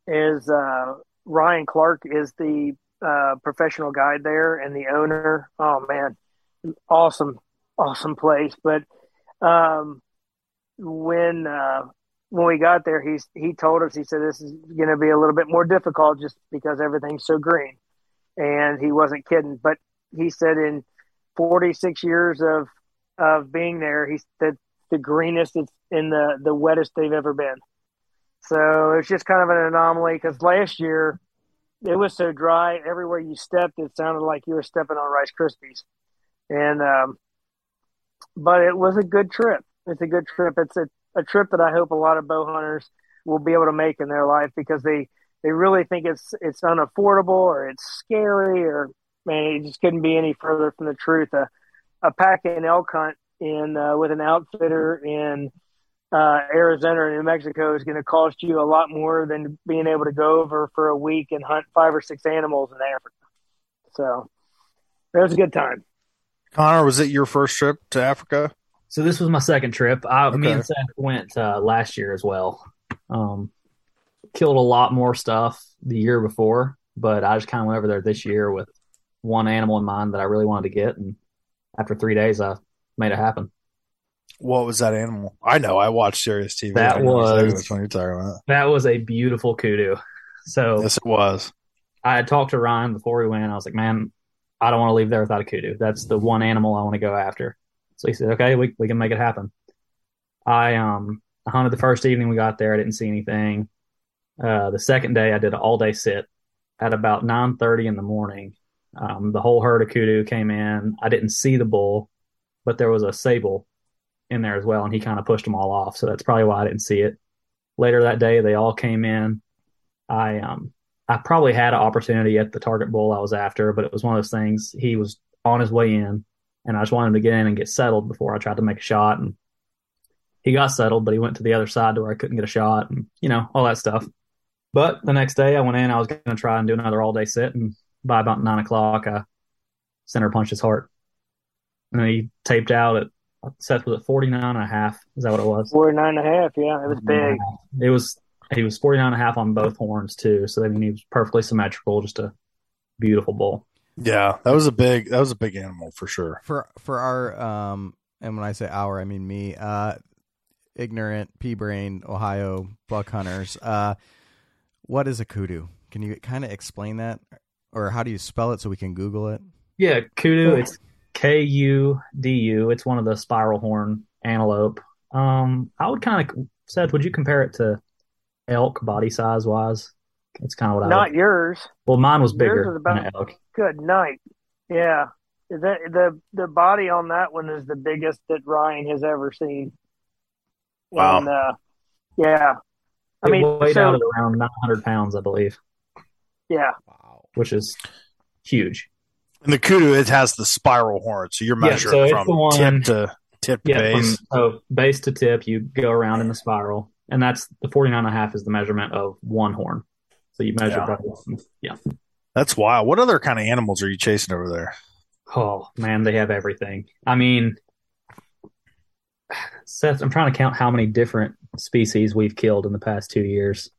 is uh, Ryan Clark is the uh, professional guide there and the owner. Oh man, awesome, awesome place. But um, when uh, when we got there, he's he told us he said this is going to be a little bit more difficult just because everything's so green, and he wasn't kidding. But he said in 46 years of of being there, he said the greenest it's in the the wettest they've ever been. So it's just kind of an anomaly because last year it was so dry everywhere you stepped, it sounded like you were stepping on Rice Krispies. And um, but it was a good trip. It's a good trip. It's a, a trip that I hope a lot of bow hunters will be able to make in their life because they they really think it's it's unaffordable or it's scary or man, it just couldn't be any further from the truth. A, a pack and elk hunt in uh, with an outfitter in uh, Arizona or New Mexico is going to cost you a lot more than being able to go over for a week and hunt five or six animals in Africa. So it was a good time.
Connor, was it your first trip to Africa?
So this was my second trip. I,
Okay.
Me and Seth went uh, last year as well. Um, killed a lot more stuff the year before, but I just kind of went over there this year with one animal in mind that I really wanted to get, and after three days, I made it happen.
What was that animal? I know. I watched Sirius TV.
That
I know exactly
was-
which one you're talking about.
That was a beautiful kudu. So
Yes, it was.
I had talked to Ryan before we went. I was like, man, I don't want to leave there without a kudu. That's the one animal I want to go after. So he said, okay, we, we can make it happen. I um I hunted the first evening we got there. I didn't see anything. Uh, the second day I did an all day sit at about 9:30 in the morning. Um, the whole herd of kudu came in. I didn't see the bull, but there was a sable in there as well, and he kind of pushed them all off. So that's probably why I didn't see it. Later that day, they all came in. I um I probably had an opportunity at the target bull I was after, but it was one of those things. He was on his way in, and I just wanted him to get in and get settled before I tried to make a shot. And he got settled, but he went to the other side to where I couldn't get a shot, and you know all that stuff. But the next day, I went in. I was going to try and do another all day sit, and by about nine o'clock, I center punched his heart, and he taped out at Seth was at 49 and a half. Is that what it was?
Four nine and a half. Yeah, it was big.
It was he was 49 and a half on both horns too. So I mean he was perfectly symmetrical, just a beautiful bull.
Yeah, that was a big. That was a big animal for sure.
for for our um and when I say our I mean me uh ignorant pea brain Ohio buck hunters uh what is a kudu can you kind of explain that or how do you spell it so we can google it
Yeah, kudu. It's K U D U. It's one of the spiral horn antelope. Um, I would kind of Seth, would you compare it to elk body size wise? That's kind of what I
Not
would.
yours.
Well, mine was
yours
bigger
is about-
than elk.
Good night. Yeah. The, the the body on that one is the biggest that Ryan has ever seen.
Wow.
And, uh, yeah. I
It
mean,
weighed
so-
out at around 900 pounds, I believe,
yeah.
wow
which is huge.
And the kudu, it has the spiral horn, so you're
Yeah,
measuring
so
from
the one-
tip to tip to
Yeah, from, so base to tip, you go around in the spiral, and that's the 49 and a half is the measurement of one horn. So you measure
Yeah.
both. Yeah.
That's wild. What other kind of animals are you chasing over there?
Oh man, they have everything. I mean, Seth, I'm trying to count how many different species we've killed in the past two years.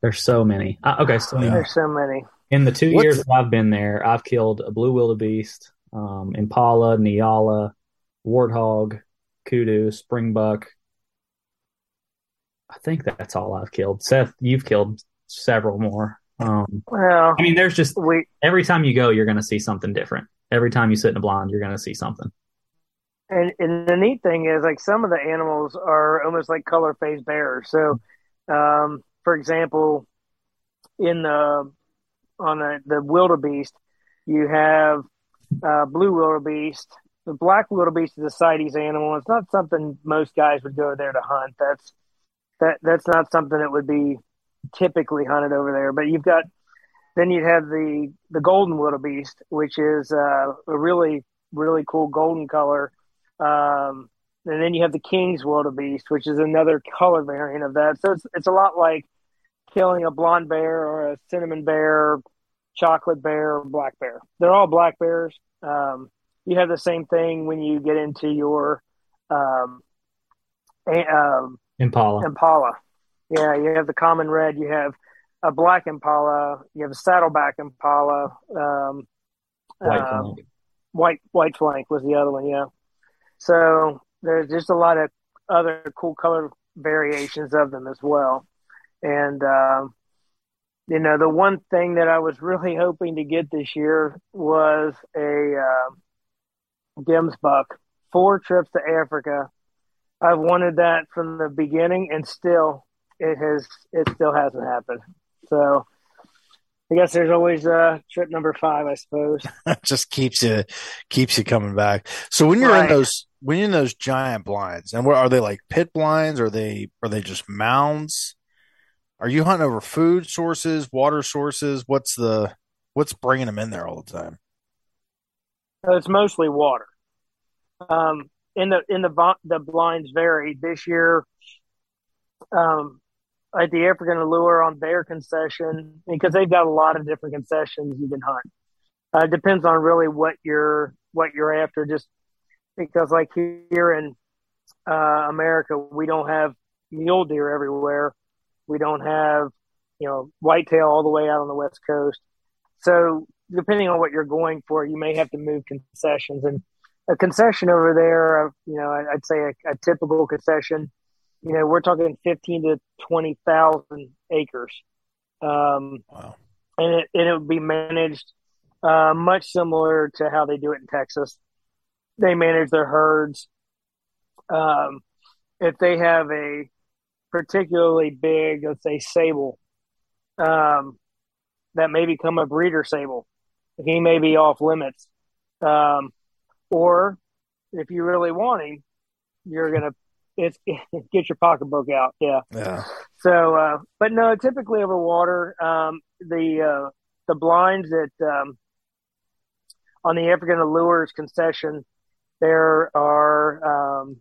There's so many. Uh, okay, so
Yeah.
There's so many.
In the two
What's-
years that I've been there, I've killed a blue wildebeest, um, impala, nyala, warthog, kudu, springbuck. I think that's all I've killed. Seth, you've killed several more. Um,
Well,
I mean, there's just
we
every time you go, you're going to see something different. Every time you sit in a blind, you're going to see something.
and and the neat thing is like some of the animals are almost like color phase bearers. So, um, for example, in the on the, the wildebeest, you have uh, blue wildebeest. The black wildebeest is a CITES animal. It's not something most guys would go there to hunt. That's that that's not something that would be typically hunted over there. But you've got then you'd have the the golden wildebeest, which is uh, a really really cool golden color. Um, and then you have the king's wildebeest, which is another color variant of that. So it's it's a lot like killing a blonde bear or a cinnamon bear, chocolate bear, or black bear. They're all black bears. Um, you have the same thing when you get into your um, um,
Impala.
Impala. Yeah, you have the common red. You have a black Impala. You have a saddleback Impala. Um,
White
uh,
flank.
white white flank was the other one. Yeah. So there's just a lot of other cool color variations of them as well. And um, you know, the one thing that I was really hoping to get this year was a uh, Dims buck. Four trips to Africa. I've wanted that from the beginning, and still, it has. It still hasn't happened. So, I guess there's always uh, trip number five, I suppose.
just keeps you keeps you coming back. So when you're in those when you're in those giant blinds, and what are they like pit blinds? Are they are they just mounds? Are you hunting over food sources, water sources? What's the what's bringing them in there all the time?
It's mostly water. Um, in the in the the blinds vary this year. Um, at the African Allure on their concession because they've got a lot of different concessions you can hunt. Uh, it depends on really what you're what you're after. Just because, like here in uh, America, we don't have mule deer everywhere. We don't have you know whitetail all the way out on the west coast. So depending on what you're going for, you may have to move concessions. And a concession over there, uh, you know, I'd say a, a typical concession, you know, we're talking 15 to 20,000 acres. Um,
Wow.
and it, and it would be managed uh, much similar to how they do it in Texas. They manage their herds. Um, if they have a particularly big, let's say, sable, um, that may become a breeder sable. He may be off limits. Um, or if you really want him, you're gonna it's get your pocketbook out. Yeah.
Yeah.
So, uh, but no, typically over water. Um, the uh, the blinds that um, on the African Allures concession, there are um,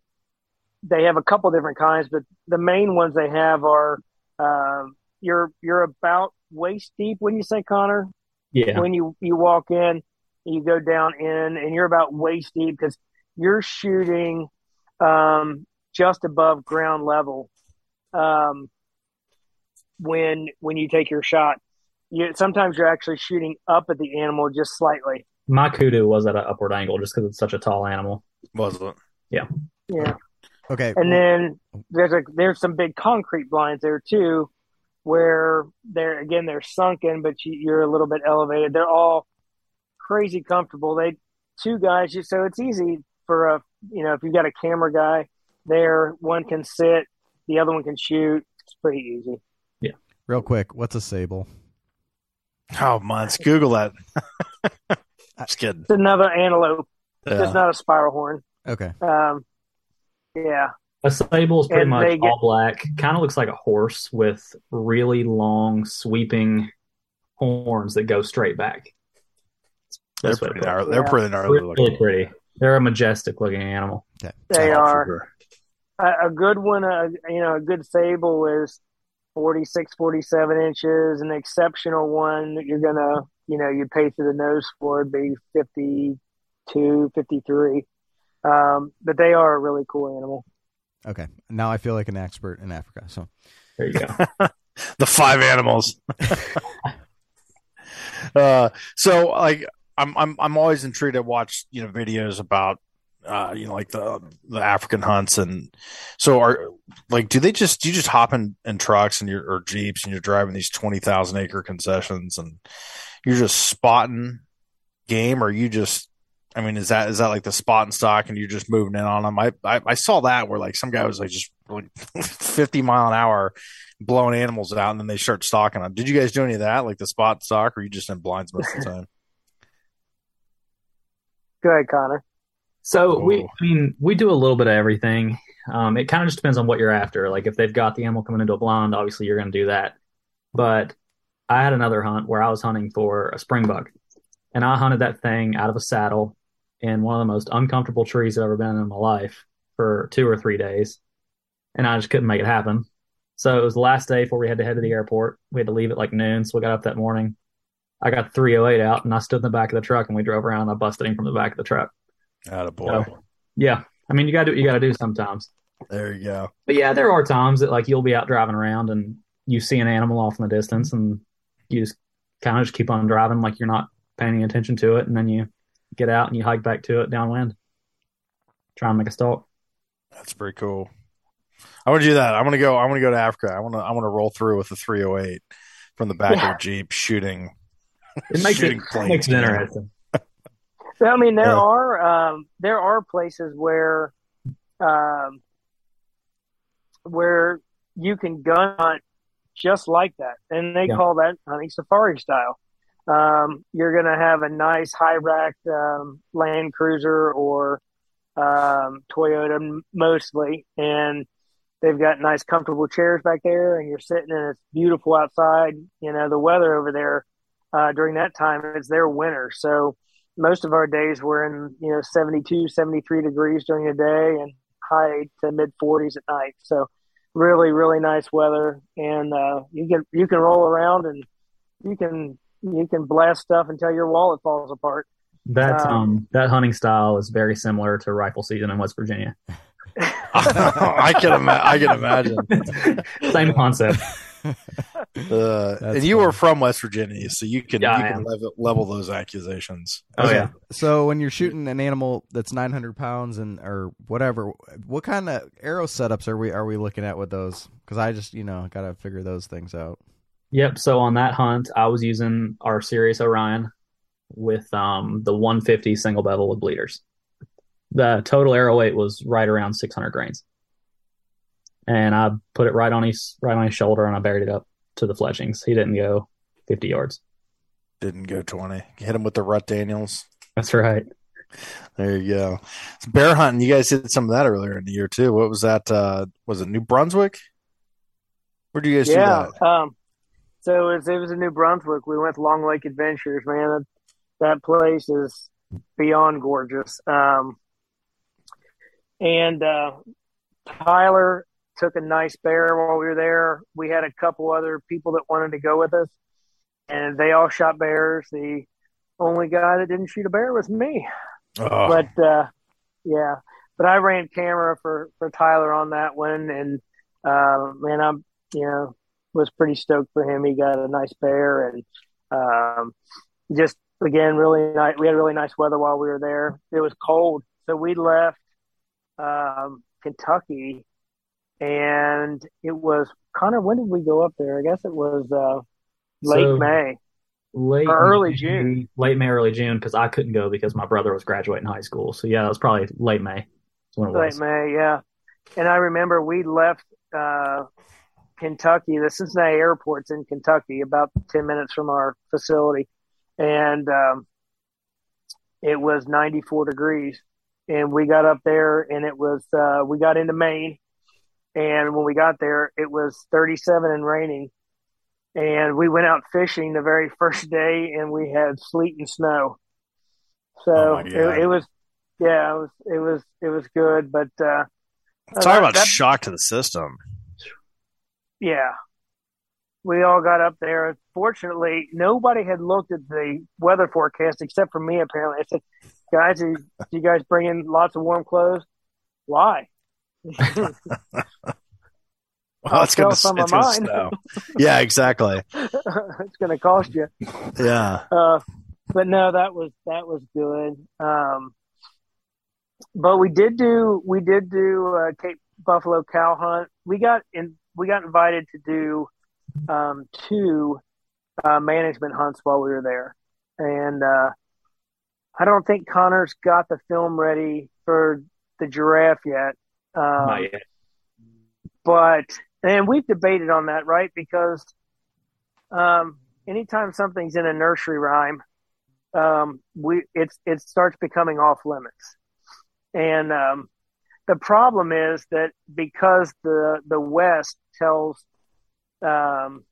they have a couple different kinds, but the main ones they have are um, you're you're about waist deep when you say Connor
Yeah.
when you you walk in, you go down in, and you're about waist deep because you're shooting um, just above ground level um, when when you take your shot. You, sometimes you're actually shooting up at the animal just slightly.
My kudu was at an upward angle just because it's such a tall animal.
Was it?
Yeah.
Yeah, Okay.
and then there's a there's some big concrete blinds there too, where they're again they're sunken, but you, you're a little bit elevated. They're all crazy comfortable. They two guys, you so it's easy for a you know if you've got a camera guy there, one can sit, the other one can shoot. It's pretty easy. Yeah.
Real quick, what's a sable?
Oh, months. Google that. Just kidding.
It's another antelope,
Yeah.
just not a spiral horn.
Okay.
Um, yeah,
A sable is pretty
And
much
get-
all black. Kind of looks like a horse with really long, sweeping horns that go straight back.
They're pretty gnarly.
looks
They're
Yeah.
pretty
like.
gnarly
Really
looking.
pretty. They're a majestic looking animal.
they
Oh,
are.
sure.
a, a good one, uh, you know, a good sable is 46, 47 inches. An exceptional one that you're going to, you know, you pay through the nose for would be 52, 53. Um, but they are a really cool animal.
Okay. Now I feel like an expert in Africa. So
There you go.
the five animals. uh, so like I'm I'm I'm always intrigued to watch you know videos about uh you know like the the African hunts and so are like do they just do you just hop in, in trucks and you're or jeeps and you're driving these twenty thousand acre concessions and you're just spotting game or you just I mean, is that is that like the spot and stock, and you're just moving in on them? I I, I saw that where like some guy was like just like 50 mile an hour blowing animals out, and then they start stalking them. Did you guys do any of that, like the spot and stock, or you just in blinds most of the time?
Go ahead, Connor.
So we, I mean, we do a little bit of everything. Um, it kind of just depends on what you're after. Like if they've got the animal coming into a blind, obviously you're going to do that. But I had another hunt where I was hunting for a spring springbuck, and I hunted that thing out of a saddle in one of the most uncomfortable trees I've ever been in my life for two or three days, and I just couldn't make it happen. So it was the last day before we had to head to the airport. We had to leave at like noon, so we got up that morning. I got 308 out, and I stood in the back of the truck, and we drove around. And I busted him from the back of the truck.
Out of boy.
So, yeah, I mean, you got to you got to do sometimes.
There you go.
But yeah, there are times that like you'll be out driving around and you see an animal off in the distance, and you just kind of just keep on driving like you're not paying any attention to it, and then you get out and you hike back to it downwind, try and make a stalk.
That's pretty cool. I want to do that. I want to go. I want to go to Africa. I want to. I want to roll through with the 308 from the back
Yeah.
of a jeep, shooting.
It makes it,
shooting
makes it interesting.
So, I mean, there
Yeah.
are um, there are places where um, where you can gun hunt just like that, and they
Yeah.
call that hunting safari style. Um, you're going to have a nice high racked um, Land Cruiser or um, Toyota mostly, and they've got nice comfortable chairs back there, and you're sitting and it's beautiful outside. You know, the weather over there uh, during that time it's their winter, so most of our days were in you know 72 73 degrees during the day and high to mid 40s at night. So really really nice weather. And uh, you can you can roll around and you can you can blast stuff until your wallet falls apart
That
Um,
um that hunting style is very similar to rifle season in West Virginia.
I can. Ima- I can imagine.
Same concept.
Uh, and you
funny.
were from West Virginia, so you can
Yeah,
you can level, level those accusations.
Oh yeah.
So when you're shooting an animal that's 900 pounds and or whatever, what kind of arrow setups are we are we looking at with those? Because I just you know got to figure those things out.
Yep. So on that hunt, I was using our Sirius Orion with um, the 150 single bevel with bleeders. The total arrow weight was right around 600 grains, and I put it right on his right on his shoulder, and I buried it up to the fletchings. He didn't go 50 yards.
Didn't go twenty. Hit him with the Rut Daniels.
That's right.
There you go. Bear hunting. You guys did some of that earlier in the year too. What was that? Uh, was it New Brunswick? Where do you guys
yeah
do that?
um, so it was, it was in new brunswick we went to long lake adventures man that, that place is beyond gorgeous um, and uh, Tyler took a nice bear while we were there. We had a couple other people that wanted to go with us, and they all shot bears. The only guy that didn't shoot a bear was me.
Oh,
But uh, yeah, but I ran camera for for Tyler on that one, and uh, man, I'm you know was pretty stoked for him. He got a nice bear, and um, just again really nice. We had really nice weather while we were there. It was cold, so we left um, Kentucky, and it was Connor. When did we go up there? I guess it was uh, late
So-
May.
Late
early
May-
June.
Late May, early June, because I couldn't go because my brother was graduating high school. So yeah, it was probably late May. When it
Late
was.
May, yeah. And I remember we left uh, Kentucky. The Cincinnati airport's in Kentucky, about ten minutes from our facility, and um, it was ninety four degrees. And we got up there, and it was uh, we got into Maine, and when we got there, it was thirty seven and raining. And we went out fishing the very first day, and we had sleet and snow. So
Oh
it, it was, yeah, it was, it was, it was good. But uh,
talk about
that-
shock to the system.
Yeah, we all got up there. Fortunately, nobody had looked at the weather forecast except for me. Apparently, I said, "Guys, are you, guys bring in lots of warm clothes? Why?"
Well, it's gonna,
sell some
it's
of
gonna
mine.
snow. yeah, exactly.
it's going to cost you.
Yeah.
Uh, but no, that was that was good. Um, but we did do we did do a Cape Buffalo cow hunt. We got in we got invited to do um, two uh, management hunts while we were there, and uh, I don't think Connor's got the film ready for the giraffe yet. Um,
Not yet.
but and we've debated on that, right? Because um, anytime something's in a nursery rhyme, um, we it's it starts becoming off limits, and um, the problem is that because the the West tells um,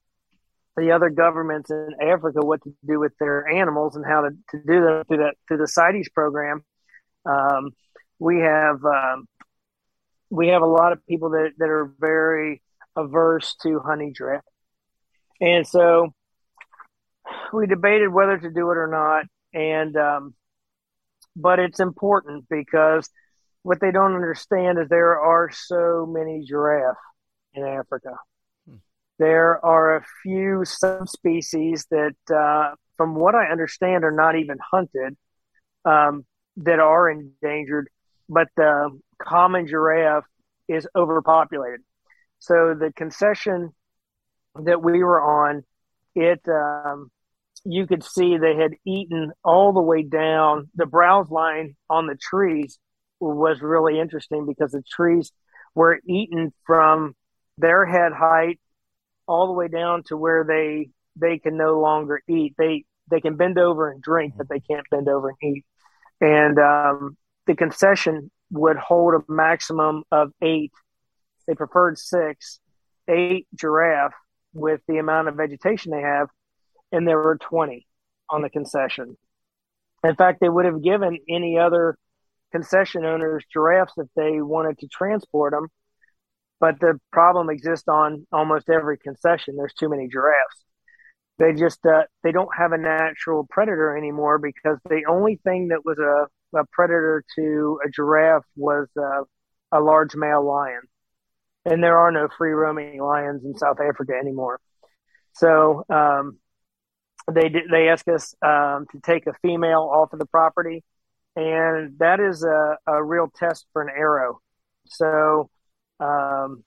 the other governments in Africa what to do with their animals and how to, to do them through that through the CITES program, um, we have um, we have a lot of people that, that are very averse to honey drip. And so we debated whether to do it or not. And, um, but it's important because what they don't understand is there are so many giraffe in Africa. Hmm. There are a few subspecies that, uh, from what I understand, are not even hunted, um, that are endangered, but the common giraffe is overpopulated. So the concession that we were on, it um, you could see they had eaten all the way down. The browse line on the trees was really interesting because the trees were eaten from their head height all the way down to where they they can no longer eat. They they can bend over and drink, but they can't bend over and eat. And um, the concession would hold a maximum of eight. They preferred six, eight giraffe with the amount of vegetation they have, and there were 20 on the concession. In fact, they would have given any other concession owners giraffes if they wanted to transport them. But the problem exists on almost every concession. There's too many giraffes. They just uh, they don't have a natural predator anymore because the only thing that was a a predator to a giraffe was uh, a large male lion. And there are no free roaming lions in South Africa anymore. So um, they they asked us um, to take a female off of the property, and that is a, a real test for an arrow. So um,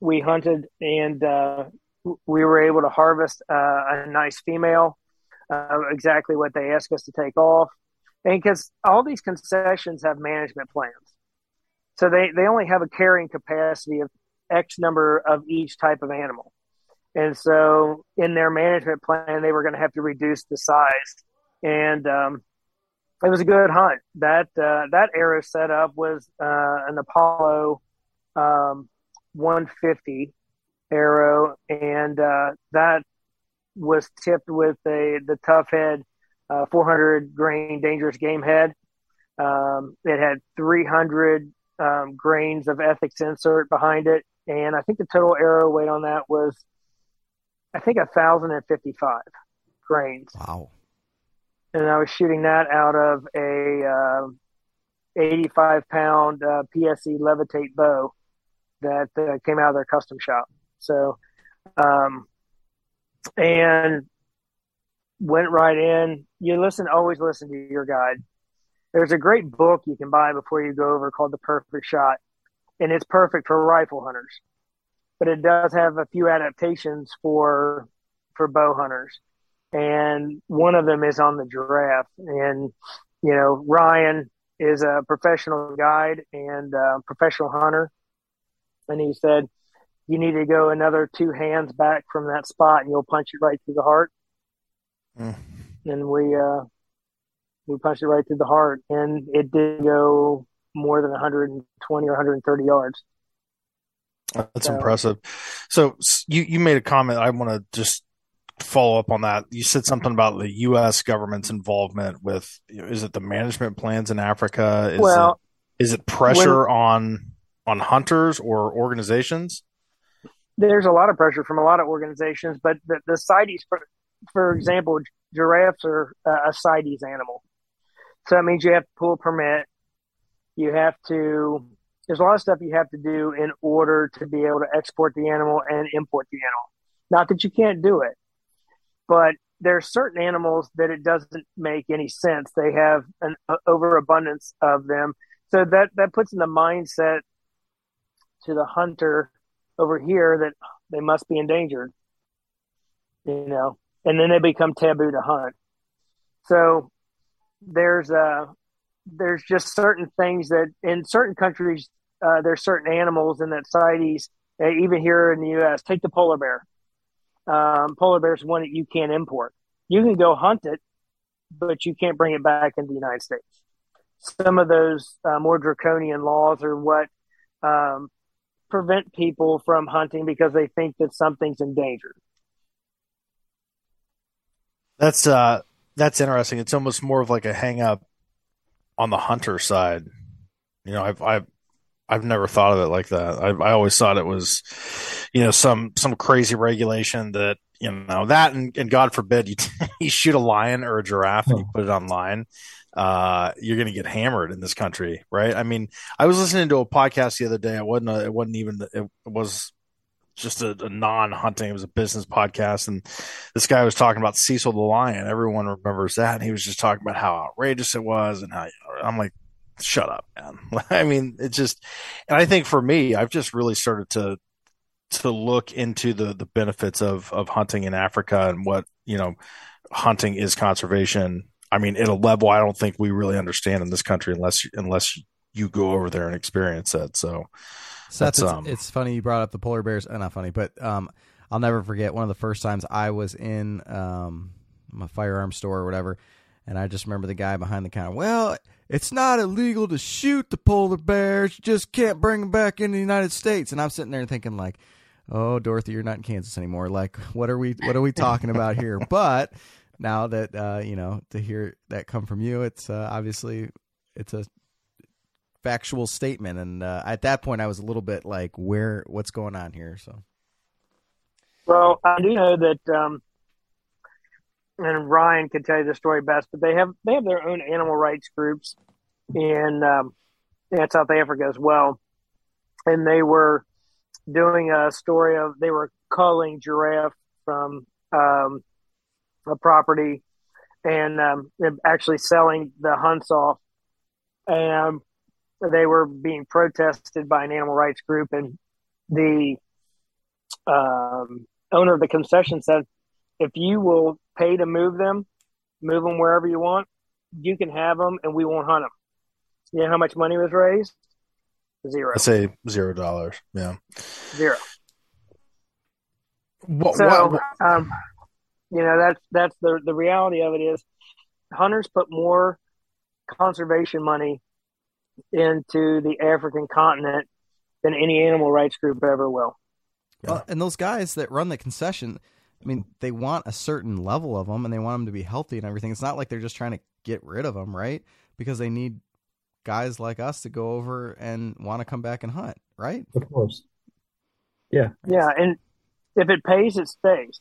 we hunted, and uh, we were able to harvest uh, a nice female, uh, exactly what they asked us to take off. And because all these concessions have management plans. So they, they only have a carrying capacity of x number of each type of animal. And so in their management plan they were going to have to reduce the size. And um, it was a good hunt that uh, that arrow setup was uh, an apollo um, 150 arrow and uh, that was tipped with a the Tuffhead uh, 400 grain dangerous game head. Um, it had 300 um, grains of ethics insert behind it, and I think the total arrow weight on that was, I think, a thousand and fifty-five grains.
Wow!
And I was shooting that out of a uh, 85 pound uh, PSE levitate bow that uh, came out of their custom shop. So, um, and went right in. You listen, always listen to your guide. There's a great book you can buy before you go over called The Perfect Shot, and it's perfect for rifle hunters. But it does have a few adaptations for for bow hunters, and one of them is on the giraffe. And you know, Ryan is a professional guide and a professional hunter, and he said you need to go another two hands back from that spot, and you'll punch it right through the heart Mm. And we uh, we punched it right through the heart, and it did go more than 120 or 130 yards.
That's so, impressive. So you you made a comment. I want to just follow up on that. You said something about the U.S. government's involvement with. Is it the management plans in Africa? Is
well,
it, is it pressure when, on on hunters or organizations?
There's a lot of pressure from a lot of organizations, but the, the CITES for example, giraffes are a CITES animal. So that means you have to pull a permit. You have to, there's a lot of stuff you have to do in order to be able to export the animal and import the animal. Not that you can't do it, but there are certain animals that it doesn't make any sense. They have an overabundance of them. So that, that puts in the mindset to the hunter over here that they must be endangered. You know, and then they become taboo to hunt. So there's uh there's just certain things that in certain countries uh, there's certain animals in that CITES, uh, even here in the U.S. Take the polar bear. Um, polar bear is one that you can't import. You can go hunt it, but you can't bring it back into the United States. Some of those uh, more draconian laws are what um, prevent people from hunting because they think that something's endangered.
That's uh that's interesting. It's almost more of like a hang up on the hunter side. You know, I've I've I've never thought of it like that. I I always thought it was, you know, some some crazy regulation that you know that and, and God forbid you you shoot a lion or a giraffe and you put it online, uh, you're going to get hammered in this country, right? I mean, I was listening to a podcast the other day. It wasn't a, it wasn't even it was just a, a non-hunting. It was a business podcast, and this guy was talking about Cecil the lion. Everyone remembers that, and he was just talking about how outrageous it was, and how I'm like, shut up, man. I mean, it's just, and I think for me, I've just really started to to look into the the benefits of of hunting in Africa and what you know hunting is conservation. I mean, at a level I don't think we really understand in this country unless unless you go over there and experience it. So
Seth, it's, um, it's, funny you brought up the polar bears. Uh, not funny, but um, I'll never forget one of the first times I was in um, a firearm store or whatever, and I just remember the guy behind the counter. Well, it's not illegal to shoot the polar bears. You just can't bring them back in the United States. And I'm sitting there thinking like, oh, Dorothy, you're not in Kansas anymore. Like, what are we what are we talking about here? But now that uh, you know to hear that come from you, it's uh, obviously it's a factual statement. And uh, at that point, I was a little bit like, where what's going on here? So.
Well, I do know that, um, and Ryan can tell you the story best, but they have they have their own animal rights groups in um, in South Africa as well, and they were doing a story of they were culling giraffe from um, a property and um, actually selling the hunts off. And they were being protested by an animal rights group, and the um, owner of the concession said, "If you will pay to move them, move them wherever you want, you can have them, and we won't hunt them." You know how much money was raised? Zero.
I say zero dollars. Yeah,
zero.
What,
so,
what,
um, you know that's that's the the reality of it is hunters put more conservation money into the African continent than any animal rights group ever will.
Well, and those guys that run the concession, I mean, they want a certain level of them and they want them to be healthy and everything. It's not like they're just trying to get rid of them, right? Because they need guys like us to go over and want to come back and hunt, right?
Of course. Yeah.
Yeah, and if it pays, it stays.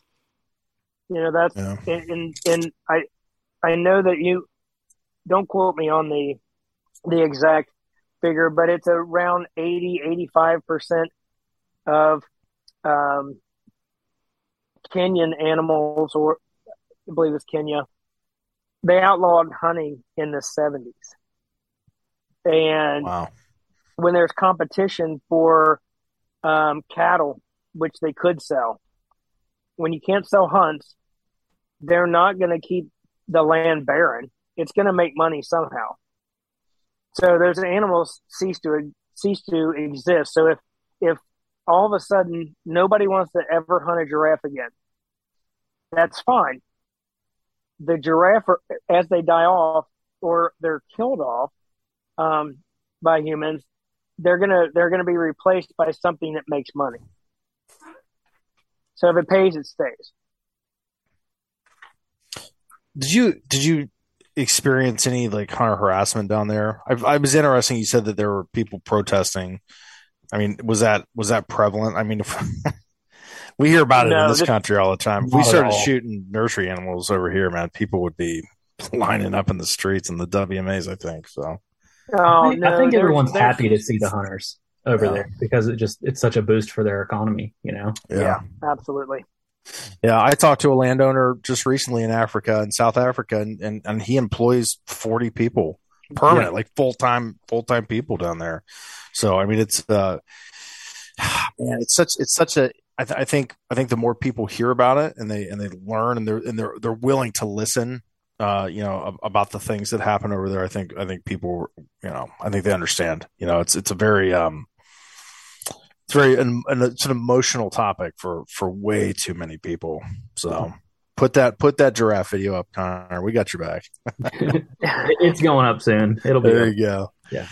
You know, that's yeah. and, and and I I know that you don't quote me on the the exact figure, but it's around 80, 85% of um, Kenyan animals, or I believe it's Kenya, they outlawed hunting in the 70s. And
wow.
when there's competition for um, cattle, which they could sell, when you can't sell hunts, they're not going to keep the land barren. It's going to make money somehow. So those animals cease to cease to exist. So if if all of a sudden nobody wants to ever hunt a giraffe again, that's fine. The giraffe, as they die off or they're killed off um, by humans, they're gonna they're gonna be replaced by something that makes money. So if it pays, it stays.
Did you did you experience any like hunter harassment down there? I, I was interesting. You said that there were people protesting. I mean, was that was that prevalent? I mean, if, we hear about it no, in this, this country all the time. If we started shooting nursery animals over here, man, people would be lining up in the streets and the WMAs. I think so.
Oh,
I think,
no,
I think everyone's happy to see the hunters over yeah. there because it just it's such a boost for their economy. You know.
Yeah, yeah absolutely.
Yeah, I talked to a landowner just recently in Africa, in South Africa, and, and, and he employs 40 people permanent, yeah. like full time, full time people down there. So, I mean, it's, uh, man, it's such, it's such a, I, th- I think, I think the more people hear about it and they, and they learn and they're, and they're, they're willing to listen, uh, you know, about the things that happen over there. I think I think people, you know, I think they understand. You know, it's it's a very um, it's very and, and it's an emotional topic for for way too many people. So put that put that giraffe video up, Connor. We got your back.
it's going up soon. It'll be
There
there.
you go.
Yeah.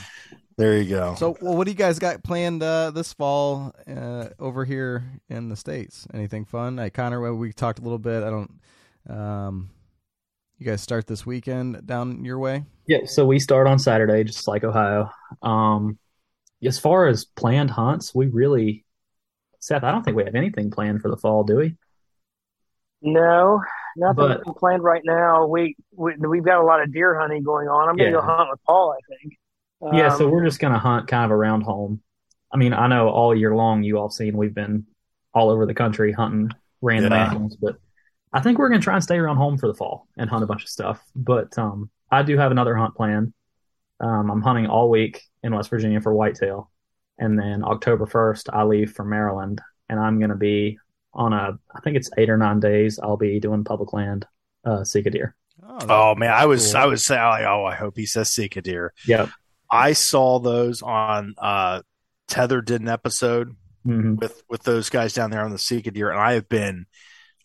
There you go.
So, well, what do you guys got planned uh, this fall uh, over here in the states? Anything fun? I Connor, we talked a little bit. I don't. Um, you guys start this weekend down your way?
Yeah, so we start on Saturday, just like Ohio. Um, as far as planned hunts, we really, Seth, I don't think we have anything planned for the fall, do we?
No, nothing
But-
planned right now. We, we we've got a lot of deer hunting going on. I'm gonna
Yeah.
go hunt with Paul. I think.
Yeah, so
Um,
we're just gonna hunt kind of around home. I mean, I know all year long you all seen we've been all over the country hunting random
Yeah.
animals, but I think we're gonna try and stay around home for the fall and hunt a bunch of stuff. But um, I do have another hunt planned. Um, I'm hunting all week in West Virginia for whitetail, and then October 1st I leave for Maryland, and I'm gonna be on a I think it's eight or nine days. I'll be doing public land uh, Sika deer.
Oh,
oh man, I was
Cool.
I was saying, oh, I hope he says Sika deer.
Yep.
I saw those on uh Tether did an episode
hmm
with with those guys down there on the Sika deer, and I have been.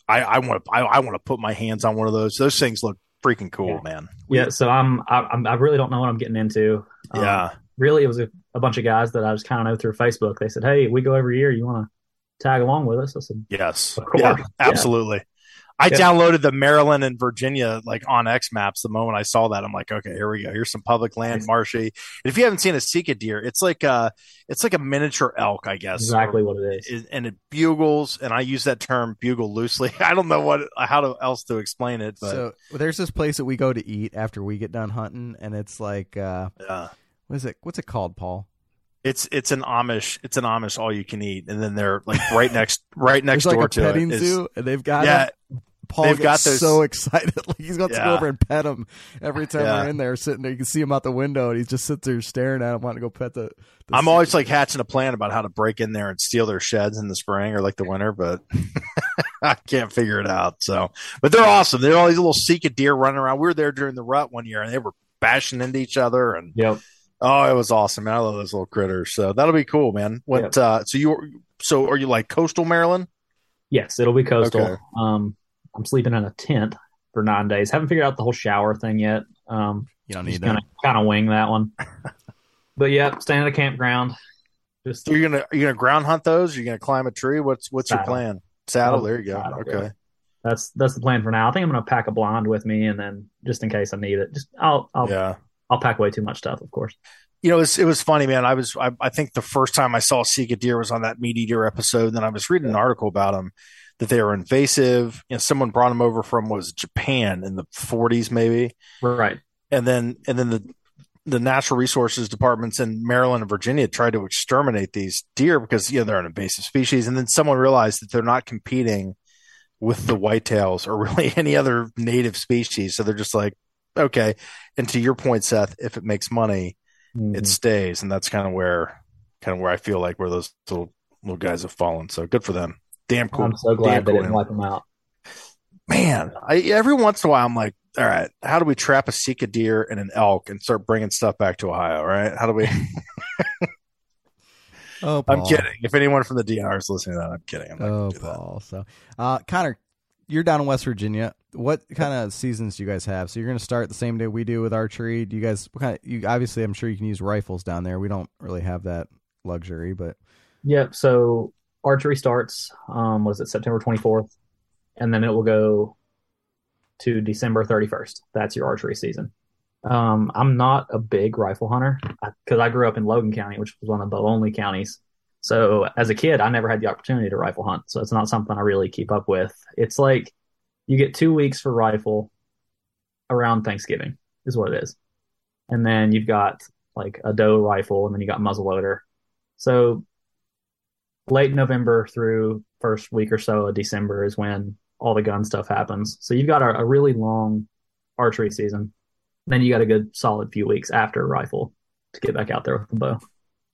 I I want to I, I want to put my hands on one of those. Those things look freaking cool, man.
Yeah, so I'm I, I'm I really don't know what I'm getting into. Um,
Yeah,
really it was a, a bunch of guys that I just kind of know through Facebook. They said, "Hey, we go every year. You want to tag along with us?" I said,
yes,
Of course.
yeah,
Yeah.
absolutely. I
Yeah.
downloaded the Maryland and Virginia like onX Maps. The moment I saw that, I'm like, okay, here we go. Here's some public land,
Nice.
marshy. And if you haven't seen a Sika deer, it's like a it's like a miniature elk, I guess.
"Exactly what it is."
And it bugles, and I use that term bugle loosely. I don't know what how to, else to explain it, but
so there's this place that we go to eat after we get done hunting, and it's like, uh,
yeah.
what is it? What's it called, Paul?
It's it's an Amish it's an Amish all you can eat, and then they're like right next right next
There's like
door
a
to
petting
it. is-
zoo, and they've got
yeah,
him. Paul
they've
gets
got those-
so excited, like he's got to go over and pet him every time
Yeah.
we're in there, sitting there. You can see him out the window, and he just sits there staring at him, wanting to go pet the. the
I'm always like hatching a plan about how to break in there and steal their sheds in the spring or like the winter, but I can't figure it out. So, but they're awesome. They're all these little Sika deer running around. We were there during the rut one year, and they were bashing into each other, and
Yep.
oh, it was awesome. Man. I love those little critters. So that'll be cool, man. What? Uh, so you so are you like coastal Maryland?
Yes, it'll be coastal.
Okay.
Um, I'm sleeping in a tent for nine days. Haven't figured out the whole shower thing yet. Um,
You don't
just
need
gonna
that.
kind of wing that one. but yeah, staying at a campground. Just
So you're gonna you're gonna ground hunt those? You're gonna climb a tree? What's what's your plan? Saddle.
Oh,
There you go.
saddle,
okay.
yeah. that's that's the plan for now. I think I'm gonna pack a blind with me, and then just in case I need it, just I'll I'll
Yeah.
I'll pack way too much stuff, of course.
you know, it was, it was funny, man. I was, I, I think the first time I saw Sika deer was on that meat eater episode. And then I was reading an article about them that they were invasive. You know, someone brought them over from was Japan in the 40s, maybe.
Right.
And then, and then the, the natural resources departments in Maryland and Virginia tried to exterminate these deer because, you know, they're an invasive species. And then someone realized that they're not competing with the whitetails or really any other native species. So they're just like, okay. And to your point, Seth, if it makes money,
Mhm.
it stays, and that's kind of where kind of where I feel like where those little little guys have fallen. So good for them. Damn cool.
I'm so glad
Damn
they
cool.
didn't wipe them out.
Man, I, every once in a while I'm like, all right, how do we trap a Sika deer and an elk and start bringing stuff back to Ohio? Right? How do we?
Oh,
I'm kidding. If anyone from the DNR is listening to that, I'm kidding. I'm not
Oh,
gonna that.
Paul. So, uh, Connor, you're down in West Virginia. What kind of seasons do you guys have? So you're going to start the same day we do with archery. Do you guys? What kind of? You obviously, I'm sure you can use rifles down there. We don't really have that luxury, but
Yep. So archery starts. Um, was it September 24th, and then it will go to December 31st. That's your archery season. Um, I'm not a big rifle hunter because I, grew up in Logan County, which was one of the only counties. So as a kid, I never had the opportunity to rifle hunt. So it's not something I really keep up with. It's like you get two weeks for rifle around Thanksgiving is what it is, and then you've got like a doe rifle, and then you got muzzleloader. So late November through first week or so of December is when all the gun stuff happens. So you've got a, a really long archery season. Then you got a good solid few weeks after rifle to get back out there with the bow.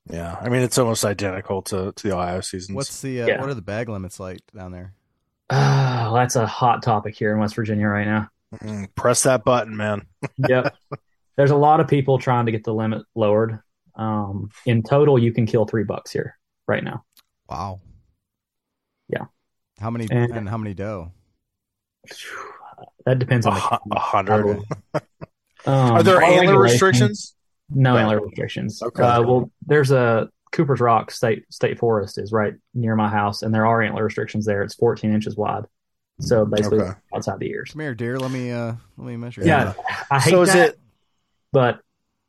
Yeah, I mean it's almost identical to to the Ohio seasons.
what's the uh,
Yeah.
what are the bag limits like down there?
Ah, that's a hot topic here in West Virginia right now.
Mm, press that button, man.
yep. There's a lot of people trying to get the limit lowered. Um, in total, you can kill three bucks here right now.
Wow.
Yeah.
How many
And-
and, how many doe?
That depends on the
a hundred.
Um,
Are there antler restrictions?
No
No.
antler restrictions.
Okay.
Uh, well, there's a Cooper's Rock State State Forest is right near my house, and there are antler restrictions there. It's 14 inches wide, so basically
Okay.
outside the ears.
Come here, dear. Let me uh let me measure.
Yeah, I hate
So is
that,
it?
but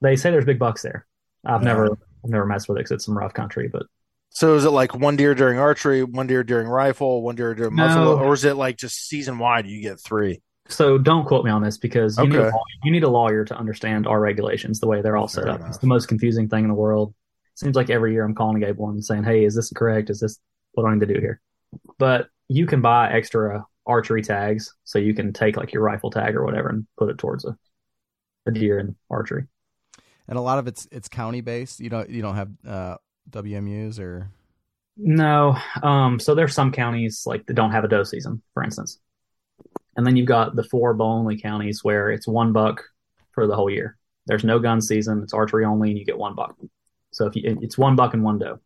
they say there's big bucks there. I've
Yeah.
never I've never messed with it 'cause it's some rough country, but
So is it like one deer during archery, one deer during rifle, one deer during muzzle, or is it like just season wide? You get three.
so don't quote me on this because you need a
Okay.
lawyer, you need a lawyer to understand our regulations the way they're all set
Fair
up.
enough.
It's the most confusing thing in the world. Seems like every year I'm calling Gabe one and saying, "Hey, is this correct? Is this what I need to do here?" But you can buy extra archery tags, so you can take like your rifle tag or whatever and put it towards a, a deer in archery.
And a lot of it's it's county based. You don't you don't have uh WMUs or
No, um, so there's some counties like that don't have a doe season, for instance, and then you've got the four bow only counties where it's one buck for the whole year. There's no gun season; it's archery only, and you get one buck. So if you, it's one buck and one doe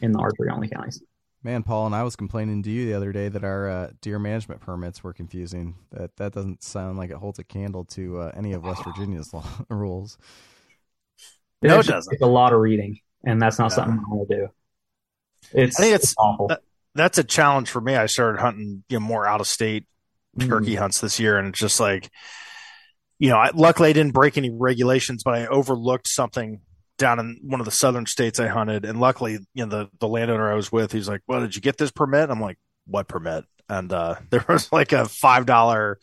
in the archery only counties.
Man, Paul and I was complaining to you the other day that our uh, deer management permits were confusing. That that doesn't sound like it holds a candle to uh, any of West Virginia's law, rules.
No, it doesn't.
It's a lot of reading, and that's not
Yeah.
something I want to do. It's
I think it's-
awful.
that- That's a challenge for me. I started hunting, you know, more out of state turkey
Mm.
hunts this year, and it's just like, you know, I, luckily I didn't break any regulations, but I overlooked something down in one of the southern states I hunted, and luckily, you know, the the landowner I was with, he's like, "Well, did you get this permit?" I'm like, "What permit?" And uh, there was like a five dollar,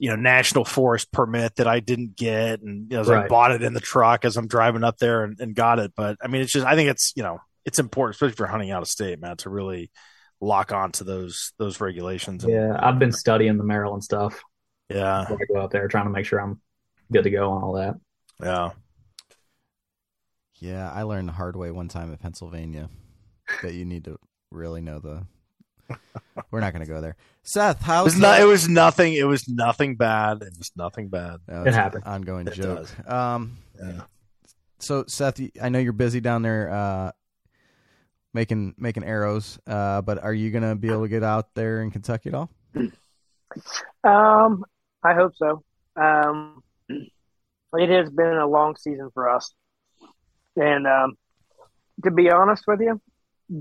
you know, national forest permit that I didn't get, and you know, so I bought it in the truck as I'm driving up there and, and got it. But I mean, it's just I think it's you know it's important, especially for hunting out of state, man, to really lock on to those those regulations. And,
Yeah, I've been studying the Maryland stuff
yeah,
I go out there, trying to make sure I'm good to go on all that.
yeah.
Yeah, I learned the hard way one time in Pennsylvania that you need to really know the. We're not going to go there. Seth,
It
how's
was not. It was nothing. It was nothing bad. It was nothing bad.
No,
It
it's an
happens.
Ongoing
It
joke.
does.
Um,
Yeah.
so Seth, I know you're busy down there uh, making making arrows, uh, but are you gonna be able to get out there in Kentucky at all?
Um, I hope so. Um, it has been a long season for us, and um, to be honest with you,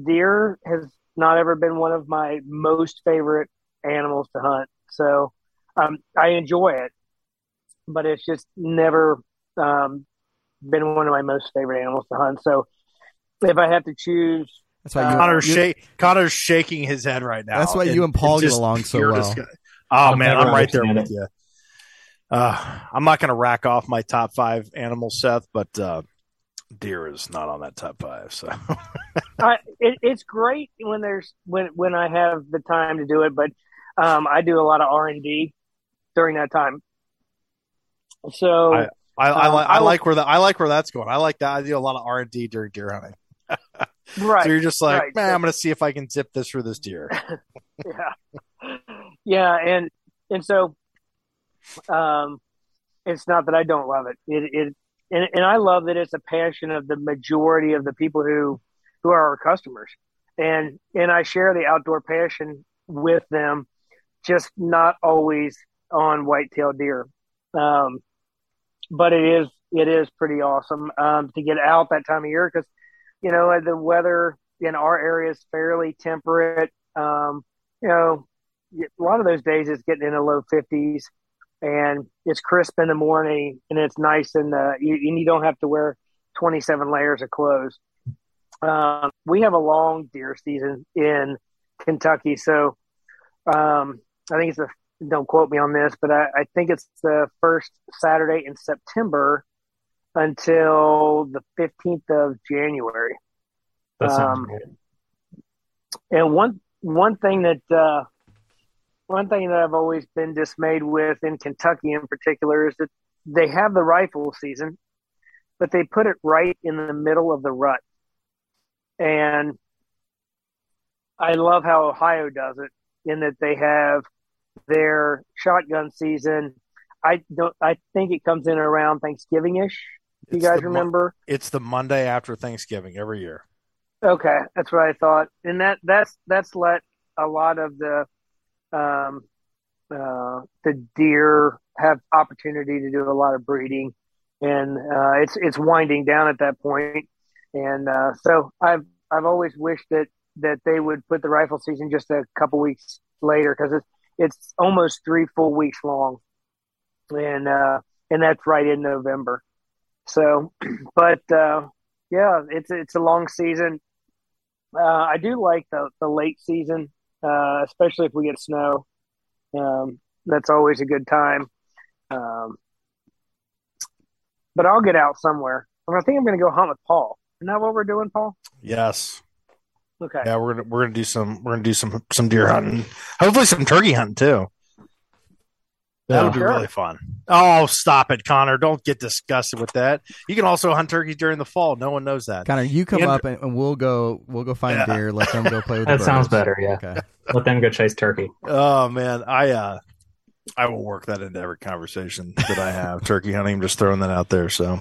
deer has not ever been one of my most favorite animals to hunt. So um, I enjoy it, but it's just never um, been one of my most favorite animals to hunt. So if I have to choose,
That's why you.
Connor's,
you-
shake, Connor's shaking his head right now.
That's why you and Paul get along so well.
disgust. Oh
I'll
man, I'm right there
understand
with you. Uh, I'm not going to rack off my top five animals, Seth, but uh, deer is not on that top five. So
I, it, it's great when there's when when I have the time to do it, but um, I do a lot of R and D during that time. So
I, I,
Um,
like
I
I like where that I like where that's going. I like that. I do a lot of R and D during deer hunting.
right,
So you're just like,
right.
man, I'm going to see if I can zip this through this deer.
yeah, yeah, and and so, um, it's not that I don't love it. It it and, and I love that it's a passion of the majority of the people who who are our customers, and and I share the outdoor passion with them, just not always on whitetail deer. Um, but it is it is pretty awesome um, to get out that time of year because you know the weather in our area is fairly temperate. Um, you know, a lot of those days it's getting in the low 50s and it's crisp in the morning and it's nice and you, and you don't have to wear 27 layers of clothes. Um, we have a long deer season in Kentucky, so um, I think it's a don't quote me on this, but I, I think it's the first Saturday in September until the 15th of January.
That sounds
Um,
good.
And one one thing that uh, one thing that I've always been dismayed with in Kentucky in particular is that they have the rifle season, but they put it right in the middle of the rut. And I love how Ohio does it in that they have their shotgun season. I don't. I think it comes in around Thanksgiving ish. You guys
the mo-
remember?
It's the Monday after Thanksgiving every year.
Okay, that's what I thought, and that that's that's let a lot of the um, uh, the deer have opportunity to do a lot of breeding, and uh, it's it's winding down at that point. and uh, so I've I've always wished that that they would put the rifle season just a couple weeks later because it's it's almost three full weeks long, and uh, and that's right in November. So, but uh, yeah, it's it's a long season. Uh, I do like the the late season, uh, especially if we get snow. Um, that's always a good time. Um, but I'll get out somewhere. I think I'm going to go hunt with Paul. Isn't that what we're doing, Paul?
Yes.
Okay.
Yeah, we're gonna we're gonna do some we're gonna do some some deer hunting. Hopefully some turkey hunting too. That would be really fun. Oh, stop it, Connor! Don't get disgusted with that. You can also hunt turkeys during the fall. No one knows that.
Connor, you come
Andrew-
up and, and we'll go. We'll go find
Yeah.
deer. Let them go play with. the
That sounds better. Yeah.
Okay.
Let them go chase turkey.
Oh man, I uh, I will work that into every conversation that I have. turkey hunting. I'm just throwing that out there. So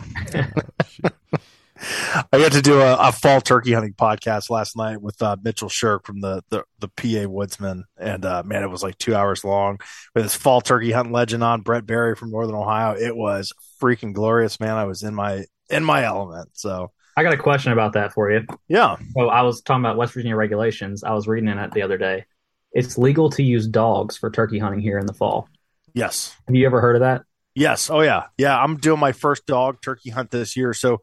I got to do a, a fall turkey hunting podcast last night with uh, Mitchell Shirk from the, the the PA Woodsman, and uh, man, it was like two hours long with this fall turkey hunting legend on Brett Berry from Northern Ohio. It was freaking glorious, man. I was in my in my element. So
I got a question about that for you.
yeah,
So I was talking about West Virginia regulations. I was reading it the other day. It's legal to use dogs for turkey hunting here in the fall.
yes,
Have you ever heard of that?
Yes. Oh, yeah. Yeah. I'm doing my first dog turkey hunt this year. So,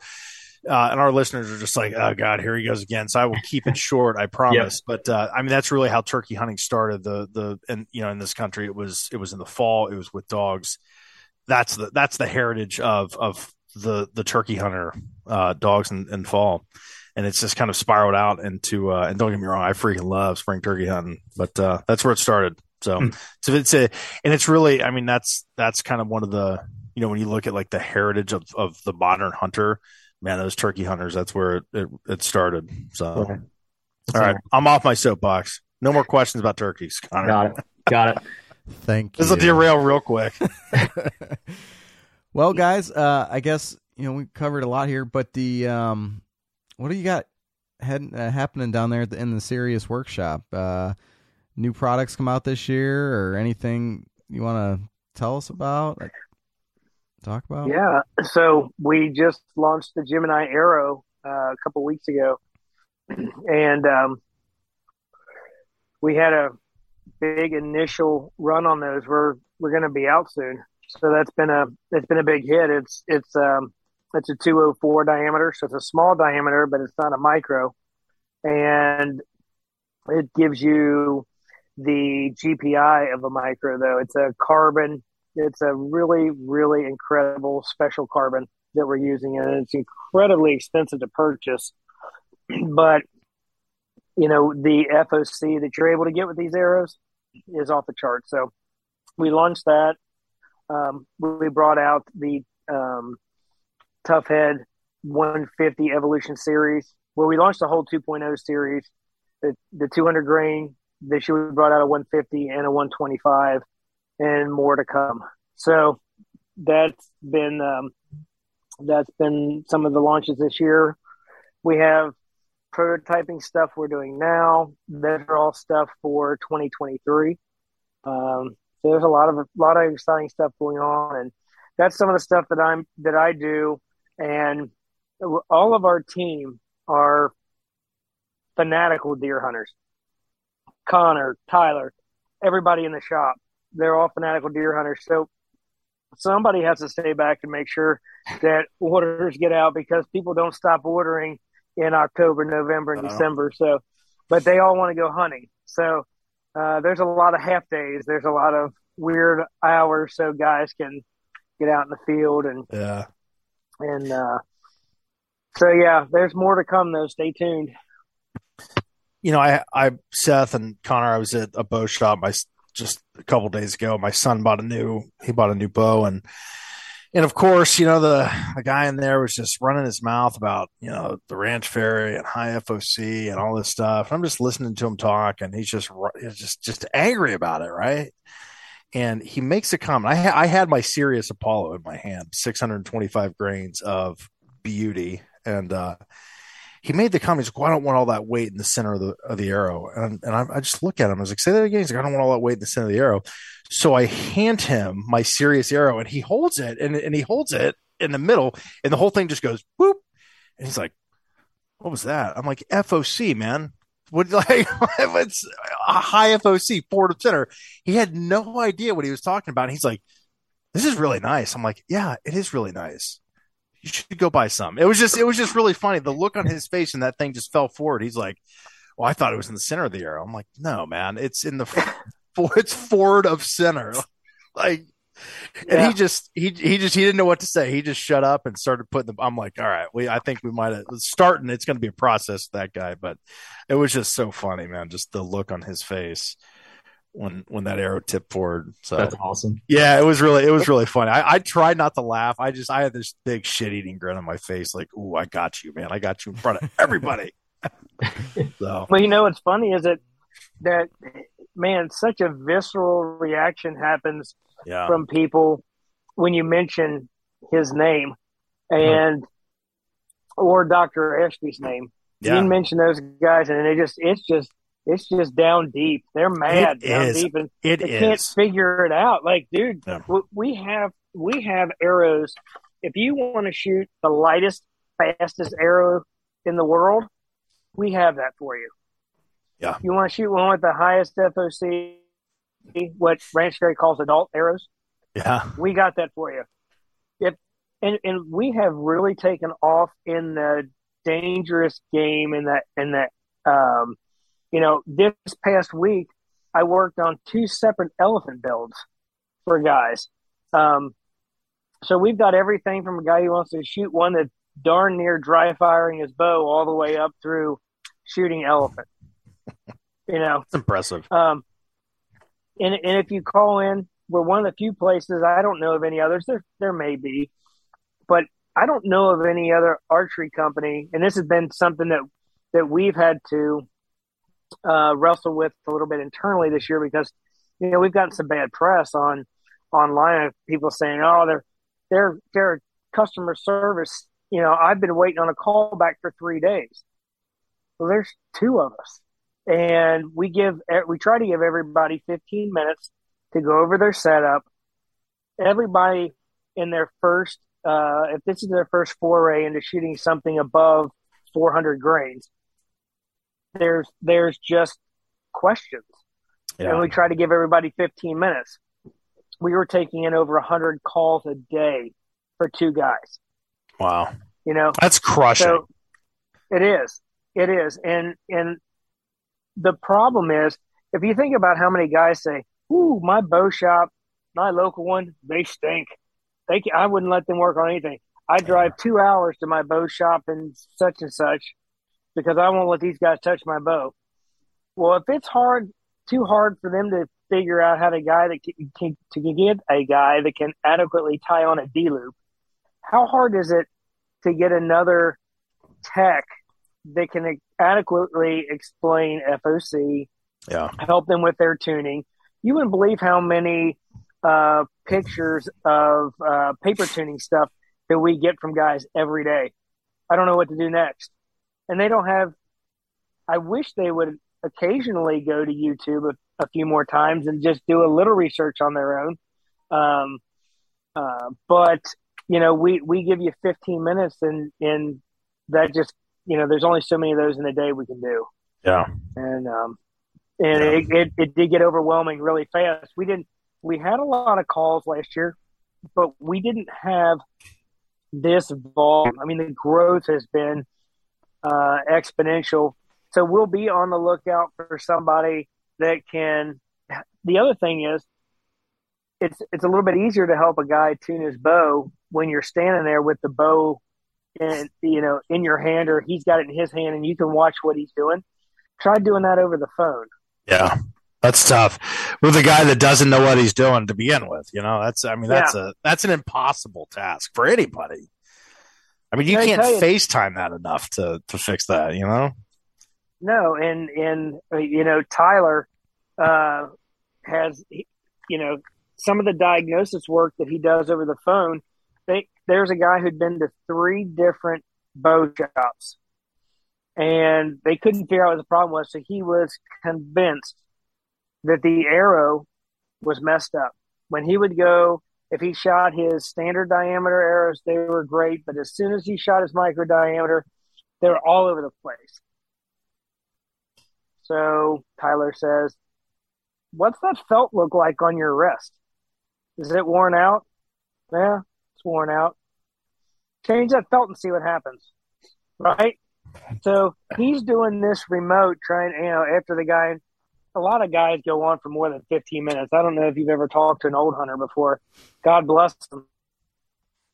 uh, and our listeners are just like, oh, God, here he goes again. So I will keep it short, I promise. But, uh, I mean, that's really how turkey hunting started. The, the, and, you know, in this country, it was, it was in the fall, it was with dogs. That's the, that's the heritage of, of the, the turkey hunter, uh, dogs in, in fall. And it's just kind of spiraled out into, uh, and don't get me wrong, I freaking love spring turkey hunting, but, uh, that's where it started. So,
Hmm.
so it's a, and it's really, I mean, that's, that's kind of one of the, you know, when you look at like the heritage of, of the modern hunter, man, those turkey hunters, that's where it, it, it started. So,
Okay.
all right, I'm off my soapbox. No more questions about turkeys, Connor.
Got it. Got it.
Thank you.
This will derail real quick.
well, guys, uh, I guess you know we covered a lot here, but the um, what do you got head, uh, happening down there the, in the Sirius Workshop? Uh, new products come out this year, or anything you want to tell us about? Talk about?
Yeah. So we just launched the Gemini Arrow uh, a couple weeks ago, and um, we had a big initial run on those. We're we're going to be out soon, so that's been a it's been a big hit. It's it's um it's a 204 diameter, so it's a small diameter, but it's not a micro, and it gives you the GPI of a micro. Though it's a carbon it's a really, really incredible special carbon that we're using, and it's incredibly expensive to purchase. But you know, the FOC that you're able to get with these arrows is off the chart. So we launched that. Um, we brought out the um, Tuffhead 150 Evolution series. Well, we launched the whole 2.0 series. The, the 200 grain this year we brought out a 150 and a 125 and more to come. So that's been um, that's been some of the launches this year. We have prototyping stuff we're doing now. That are all stuff for 2023. Um, so there's a lot of a lot of exciting stuff going on, and that's some of the stuff that I'm that I do. And all of our team are fanatical deer hunters. Connor, Tyler, everybody in the shop they're all fanatical deer hunters. So somebody has to stay back and make sure that orders get out because people don't stop ordering in October, November, and
Uh-oh.
December. So, but they all want to go hunting. So uh, there's a lot of half days. There's a lot of weird hours so guys can get out in the field and
Yeah.
and uh, so yeah, there's more to come though. Stay tuned.
you know, I, I, Seth and Connor, I was at a bow shop my, just a couple days ago. My son bought a new, he bought a new bow and, and of course, you know, the, the guy in there was just running his mouth about, you know, the Ranch Fairy and high FOC and all this stuff. I'm just listening to him talk and he's just, he's just, just angry about it. Right. and he makes a comment. I, ha- I had my Sirius Apollo in my hand, 625 grains of beauty, and uh, he made the comment. He's like, well, I don't want all that weight in the center of the of the arrow, and and I, I just look at him. I was like, say that again. He's like, I don't want all that weight in the center of the arrow. So I hand him my Sirius arrow, and he holds it, and and he holds it in the middle, and the whole thing just goes whoop, and he's like, what was that? I'm like, FOC, man. What like it's a high FOC forward of center. He had no idea what he was talking about. He's like, "This is really nice." I'm like, "Yeah, it is really nice. You should go buy some." It was just, it was just really funny. The look on his face and that thing just fell forward. He's like, "Well, I thought it was in the center of the arrow." I'm like, "No, man, it's in the, it's forward of center." Like, and
Yeah.
he just he he just he didn't know what to say. He just shut up and started putting the. I'm like, all right, we I think we might have starting. It's going to be a process that guy, but it was just so funny, man. Just the look on his face when when that arrow tipped forward. So
That's awesome.
yeah, it was really it was really funny. I, I tried not to laugh. I just I had this big shit eating grin on my face, like, ooh, I got you, man. I got you in front of everybody. so
Well, you know what's funny is that that man, such a visceral reaction happens
yeah,
from people when you mention his name mm-hmm. and or Dr. Ashby's name.
yeah.
You mention those guys, and they just it's just it's just down deep. They're mad
It
down
is.
deep, and
It
they can't figure it out. Like, dude,
Yeah.
we have we have arrows. If you want to shoot the lightest, fastest arrow in the world, we have that for you.
Yeah.
You want to shoot one with the highest FOC, what Ranch Fairy calls adult arrows?
Yeah,
We got that for you. If and and we have really taken off in the dangerous game in that in that um you know this past week I worked on two separate elephant builds for guys. Um so we've got everything from a guy who wants to shoot one that's darn near dry firing his bow all the way up through shooting elephant. You know,
it's impressive.
um, and and if you call in, we're one of the few places I don't know of any others. There there may be, but I don't know of any other archery company. And this has been something that that we've had to uh, wrestle with a little bit internally this year because you know we've gotten some bad press on online people saying, "Oh, they're they're they're customer service." You know, I've been waiting on a call back for three days. Well, there's two of us and we give we try to give everybody 15 minutes to go over their setup everybody in their first uh, if this is their first foray into shooting something above 400 grains there's there's just questions and we try to give everybody 15 minutes we were taking in over 100 calls a day for two guys
wow,
you know
that's crushing.
so it is. It is. And and the problem is if you think about how many guys say, Ooh, my bow shop, my local one, they stink. They can, I wouldn't let them work on anything. I drive two hours to my bow shop and such and such because I won't let these guys touch my bow. Well, if it's hard, too hard for them to figure out how to guy that can, can to get a guy that can adequately tie on a D loop, how hard is it to get another tech that can adequately explain FOC,
yeah,
help them with their tuning. You wouldn't believe how many uh, pictures of uh, paper tuning stuff that we get from guys every day. I don't know what to do next. And they don't have, I wish they would occasionally go to YouTube a, a few more times and just do a little research on their own. Um, uh, but, you know, we, we give you 15 minutes and, and that just, you know, there's only so many of those in a day we can do
yeah,
and um, and
Yeah.
it, it, it did get overwhelming really fast. We didn't we had a lot of calls last year, but we didn't have this volume. I mean, the growth has been uh, exponential. So we'll be on the lookout for somebody that can. The other thing is, it's it's a little bit easier to help a guy tune his bow when you're standing there with the bow, in you know, in your hand, or he's got it in his hand, and you can watch what he's doing. Try doing that over the phone.
yeah. That's tough with a guy that doesn't know what he's doing to begin with. You know, that's I mean that's a that's an impossible task for anybody. I mean, you
Can
can't
you-
FaceTime that enough to to fix that. You know,
No, and and uh, you know Tyler uh, has you know some of the diagnosis work that he does over the phone, they, there's a guy who'd been to three different bow shops and they couldn't figure out what the problem was. So he was convinced that the arrow was messed up. When he would go, if he shot his standard diameter arrows, they were great. But as soon as he shot his micro diameter, they were all over the place. So Tyler says, What's that felt look like on your wrist? Is it worn out? Yeah, it's worn out. Change that felt and see what happens. Right? So he's doing this remote trying, you know, after the guy, a lot of guys go on for more than 15 minutes. I don't know if you've ever talked to an old hunter before. God bless them.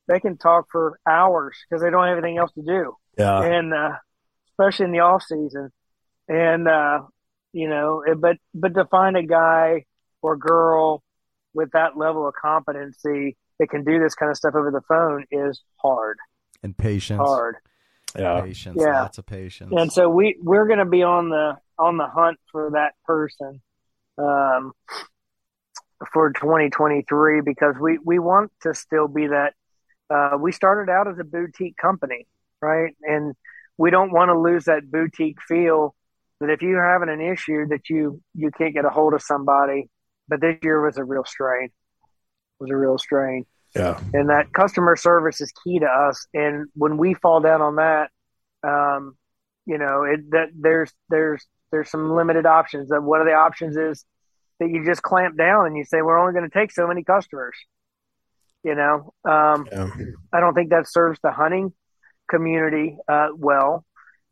They can talk for hours because they don't have anything else to do.
Yeah.
And, uh, especially in the off season. And, uh, you know, but, but to find a guy or girl with that level of competency that can do this kind of stuff over the phone is hard.
And patience.
Hard.
Yeah.
Patience.
Yeah.
Lots of patience.
And so we we're going to be on the on the hunt for that person um, for 2023 because we we want to still be that. Uh, we started out as a boutique company, right? And we don't want to lose that boutique feel. That if you're having an issue that you you can't get a hold of somebody, but this year was a real strain. Was a real strain
Yeah.
and that customer service is key to us. And when we fall down on that, um, you know, it, that there's there's there's some limited options. That one of the options is that you just clamp down and you say we're only going to take so many customers. You know, um,
Yeah.
I don't think that serves the hunting community uh, well.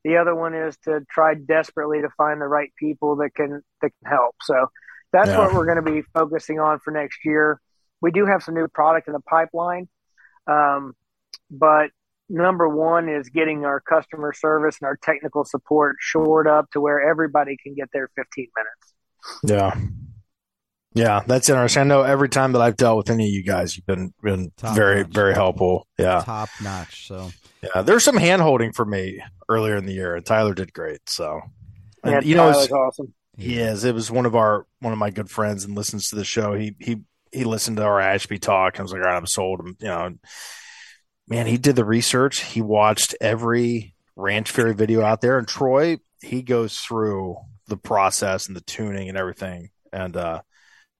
The other one is to try desperately to find the right people that can that can help. So that's
Yeah.
what we're going to be focusing on for next year. We do have some new product in the pipeline, um, but number one is getting our customer service and our technical support shored up to where everybody can get their 15 minutes.
Yeah. Yeah, that's interesting. I know every time that I've dealt with any of you guys, you've been been
Top
very
notch.
very helpful. Yeah,
Top notch. So
yeah. There's some hand holding for me earlier in the year, and Tyler did great. So, and,
Yeah,
you know,
Tyler's
it's,
awesome.
he is. It was one of our one of my good friends and listens to the show. He he he listened to our Ashby talk and was like, "All right, I'm sold." You know, man, he did the research. He watched every Ranch Fairy video out there, and Troy he goes through the process and the tuning and everything. And uh,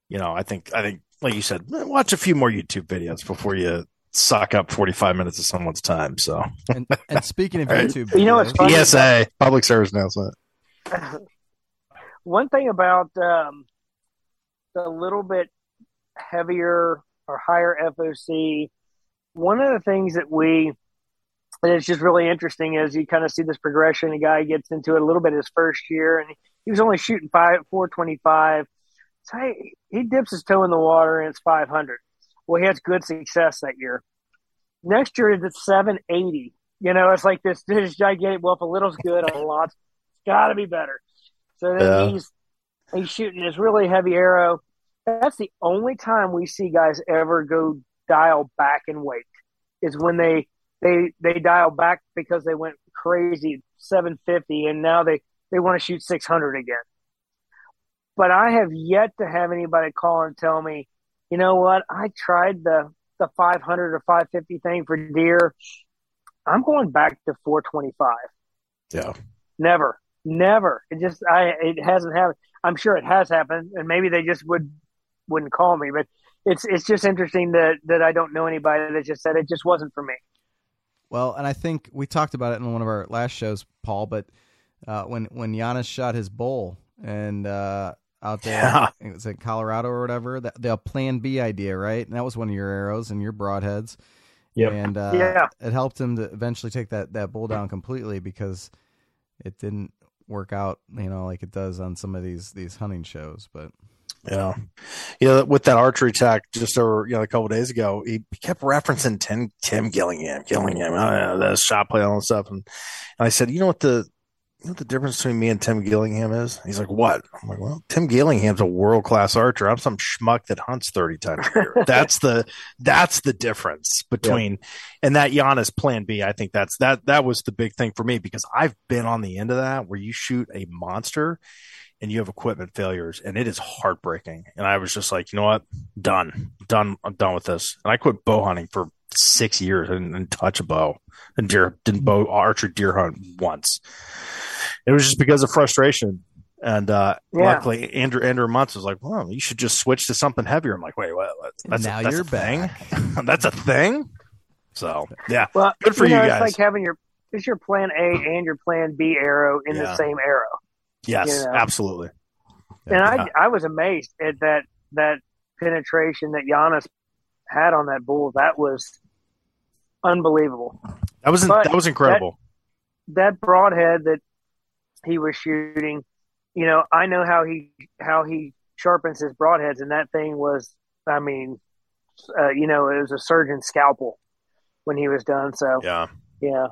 you know, I think I think like you said, watch a few more YouTube videos before you suck up 45 minutes of someone's time. So
and, and speaking of
Right.
YouTube,
You know what's funny?
PSA, public service announcement.
One thing about um, the little bit heavier or higher FOC, one of the things that we and it's just really interesting is you kind of see this progression. A guy gets into it a little bit his first year, and he was only shooting five four twenty five. So he, he dips his toe in the water, and it's five hundred. Well, he has good success that year. Next year it's seven eighty. You know, it's like this this gigantic. Well, if a little's good, a lot's got to be better. So then
Yeah.
he's he's shooting this really heavy arrow. That's the only time we see guys ever go dial back and wait is when they they they dial back because they went crazy 750 and now they they want to shoot 600 again. But I have yet to have anybody call and tell me, you know what? I tried the the 500 or 550 thing for deer. I'm going back to 425.
Yeah.
Never, never. It just I it hasn't happened. I'm sure it has happened, and maybe they just would wouldn't call me. But it's it's just interesting that that I don't know anybody that just said it just wasn't for me.
Well, and I think we talked about it in one of our last shows, Paul. But uh, when when Janis shot his bull and uh, out there,
Yeah.
it was in Colorado or whatever, the, the Plan B idea, right? And that was one of your arrows and your broadheads.
Yep.
And uh,
Yeah.
it helped him to eventually take that that bull down completely because it didn't work out, you know, like it does on some of these these hunting shows. But
Yeah. Yeah. With that archery tack just over, you know, a couple of days ago, he kept referencing Tim, Tim Gillingham, Gillingham, oh, yeah, that shot play, all that stuff. And, and I said, you know what the, you know what the difference between me and Tim Gillingham is? He's like, what? I'm like, well, Tim Gillingham's a world class archer. I'm some schmuck that hunts 30 times a year. that's the, that's the difference between, and that Janis plan B. I think that's, that, that was the big thing for me because I've been on the end of that where you shoot a monster and you have equipment failures and it is heartbreaking. And I was just like, you know what? Done. Done. I'm done with this. And I quit bow hunting for six years and didn't touch a bow and deer didn't bow archer deer hunt once. It was just because of frustration. And uh,
Yeah.
luckily, Andrew Andrew Muntz was like, "Well, you should just switch to something heavier." I'm like, "Wait, what? what? That's
now
a, that's
you're
a thing. that's a thing." So yeah,
Well,
Good for
you, know,
you
It's like having your it's your plan A and your plan B arrow in
Yeah.
the same arrow.
Yes,
You know.
absolutely.
And
Yeah.
I I was amazed at that that penetration that Janis had on that bull. That was unbelievable.
That was
But
that was incredible.
That broadhead that he was shooting, you know, I know how he how he sharpens his broadheads, and that thing was, I mean, uh, you know, it was a surgeon's scalpel when he was done. So
yeah.
yeah,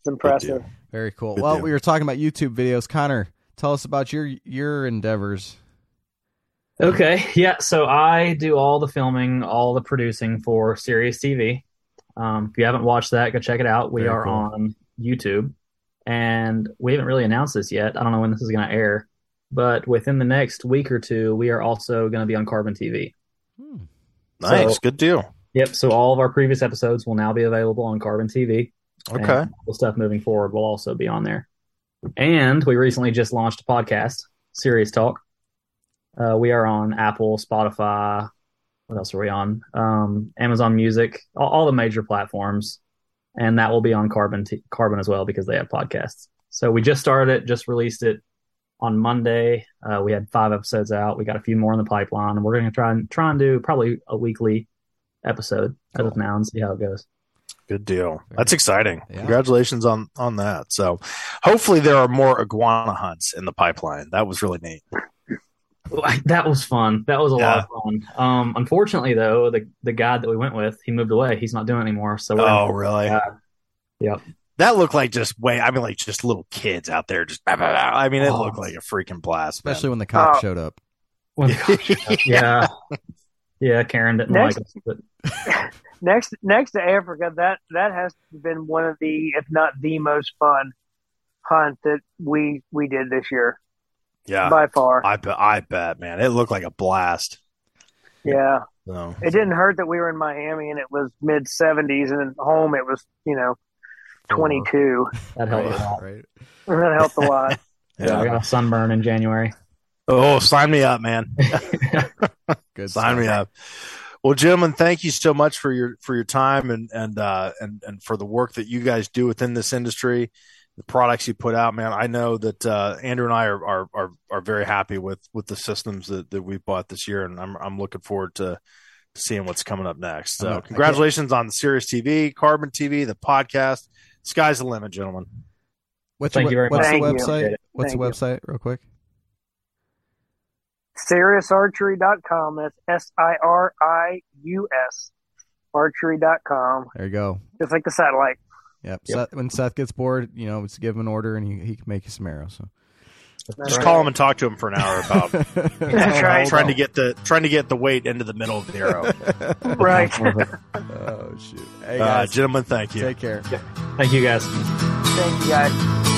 it's impressive.
Very cool.
Good
well,
deal.
we were talking about YouTube videos. Connor, tell us about your your endeavors.
Okay, yeah. So I do all the filming, all the producing for Sirius TV. Um, if you haven't watched that, go check it out. We
Very
are
cool.
on YouTube, and we haven't really announced this yet. I don't know when this is going to air, but within the next week or two, we are also going to be on Carbon TV.
Hmm.
Nice,
So-
good deal.
Yep. So all of our previous episodes will now be available on Carbon TV.
Okay.
And all the stuff moving forward will also be on there. And we recently just launched a podcast, Sirius Talk. Uh, we are on Apple, Spotify. What else are we on? Um, Amazon Music, all, all the major platforms, and that will be on Carbon t- Carbon as well because they have podcasts. So we just started it, just released it on Monday. Uh, we had five episodes out. We got a few more in the pipeline, and we're going to try and try and do probably a weekly episode as of
Cool.
now and see how it goes.
Good deal. That's exciting.
Yeah.
Congratulations on on that. So, hopefully there are more iguana hunts in the pipeline. That was really neat.
That was fun. That was a lot of fun. Um, unfortunately, though, the the guy that we went with, he moved away. He's not doing it anymore. So
Oh, really?
Yeah. Yep.
That looked like just way. I mean, like just little kids out there. Just I mean, it
Oh.
looked like a freaking blast.
Especially when the cop
Oh.
showed up.
When-
man.
yeah, yeah. Karen didn't
Next-
like us, but
Next next to Africa, that that has been one of the, if not the most fun hunt that we we did this year
yeah.
by far.
I bet. I bet, man. It looked like a blast.
yeah,
So,
it didn't hurt that we were in Miami and it was mid seventies, and at home it was you know twenty two.
that helped a
Right,
lot.
right.
that helped a lot.
Yeah, I
yeah.
got a sunburn in January.
Oh, sign me up, man.
Good
Sign
stuff.
me up. Well, gentlemen, thank you so much for your for your time and and uh, and and for the work that you guys do within this industry, the products you put out, man. I know that uh, Andrew and I are, are are are very happy with with the systems that that we bought this year, and I'm I'm looking forward to seeing what's coming up next.
I'm not- I
So,
can't-
congratulations on the Sirius TV, Carbon TV, the podcast. Sky's the limit, gentlemen.
What's
Thank
your,
you very
what's
much.
the
Thank you.
website? What's
Thank
the
you.
website, real quick?
SiriusArchery.com. That's S I R I U S archery.com.
There you go.
Just like the satellite.
Yep.
Yep.
Seth, when Seth gets bored, you know, it's give him an order and he, he can make you some arrows. So.
Just
right.
call him and talk to him for an hour about
That's right.
trying to get the trying to get the weight into the middle of the arrow.
Right.
oh shoot! Hey
Uh, gentlemen, thank you.
take care.
Thank you guys.
Thank you guys.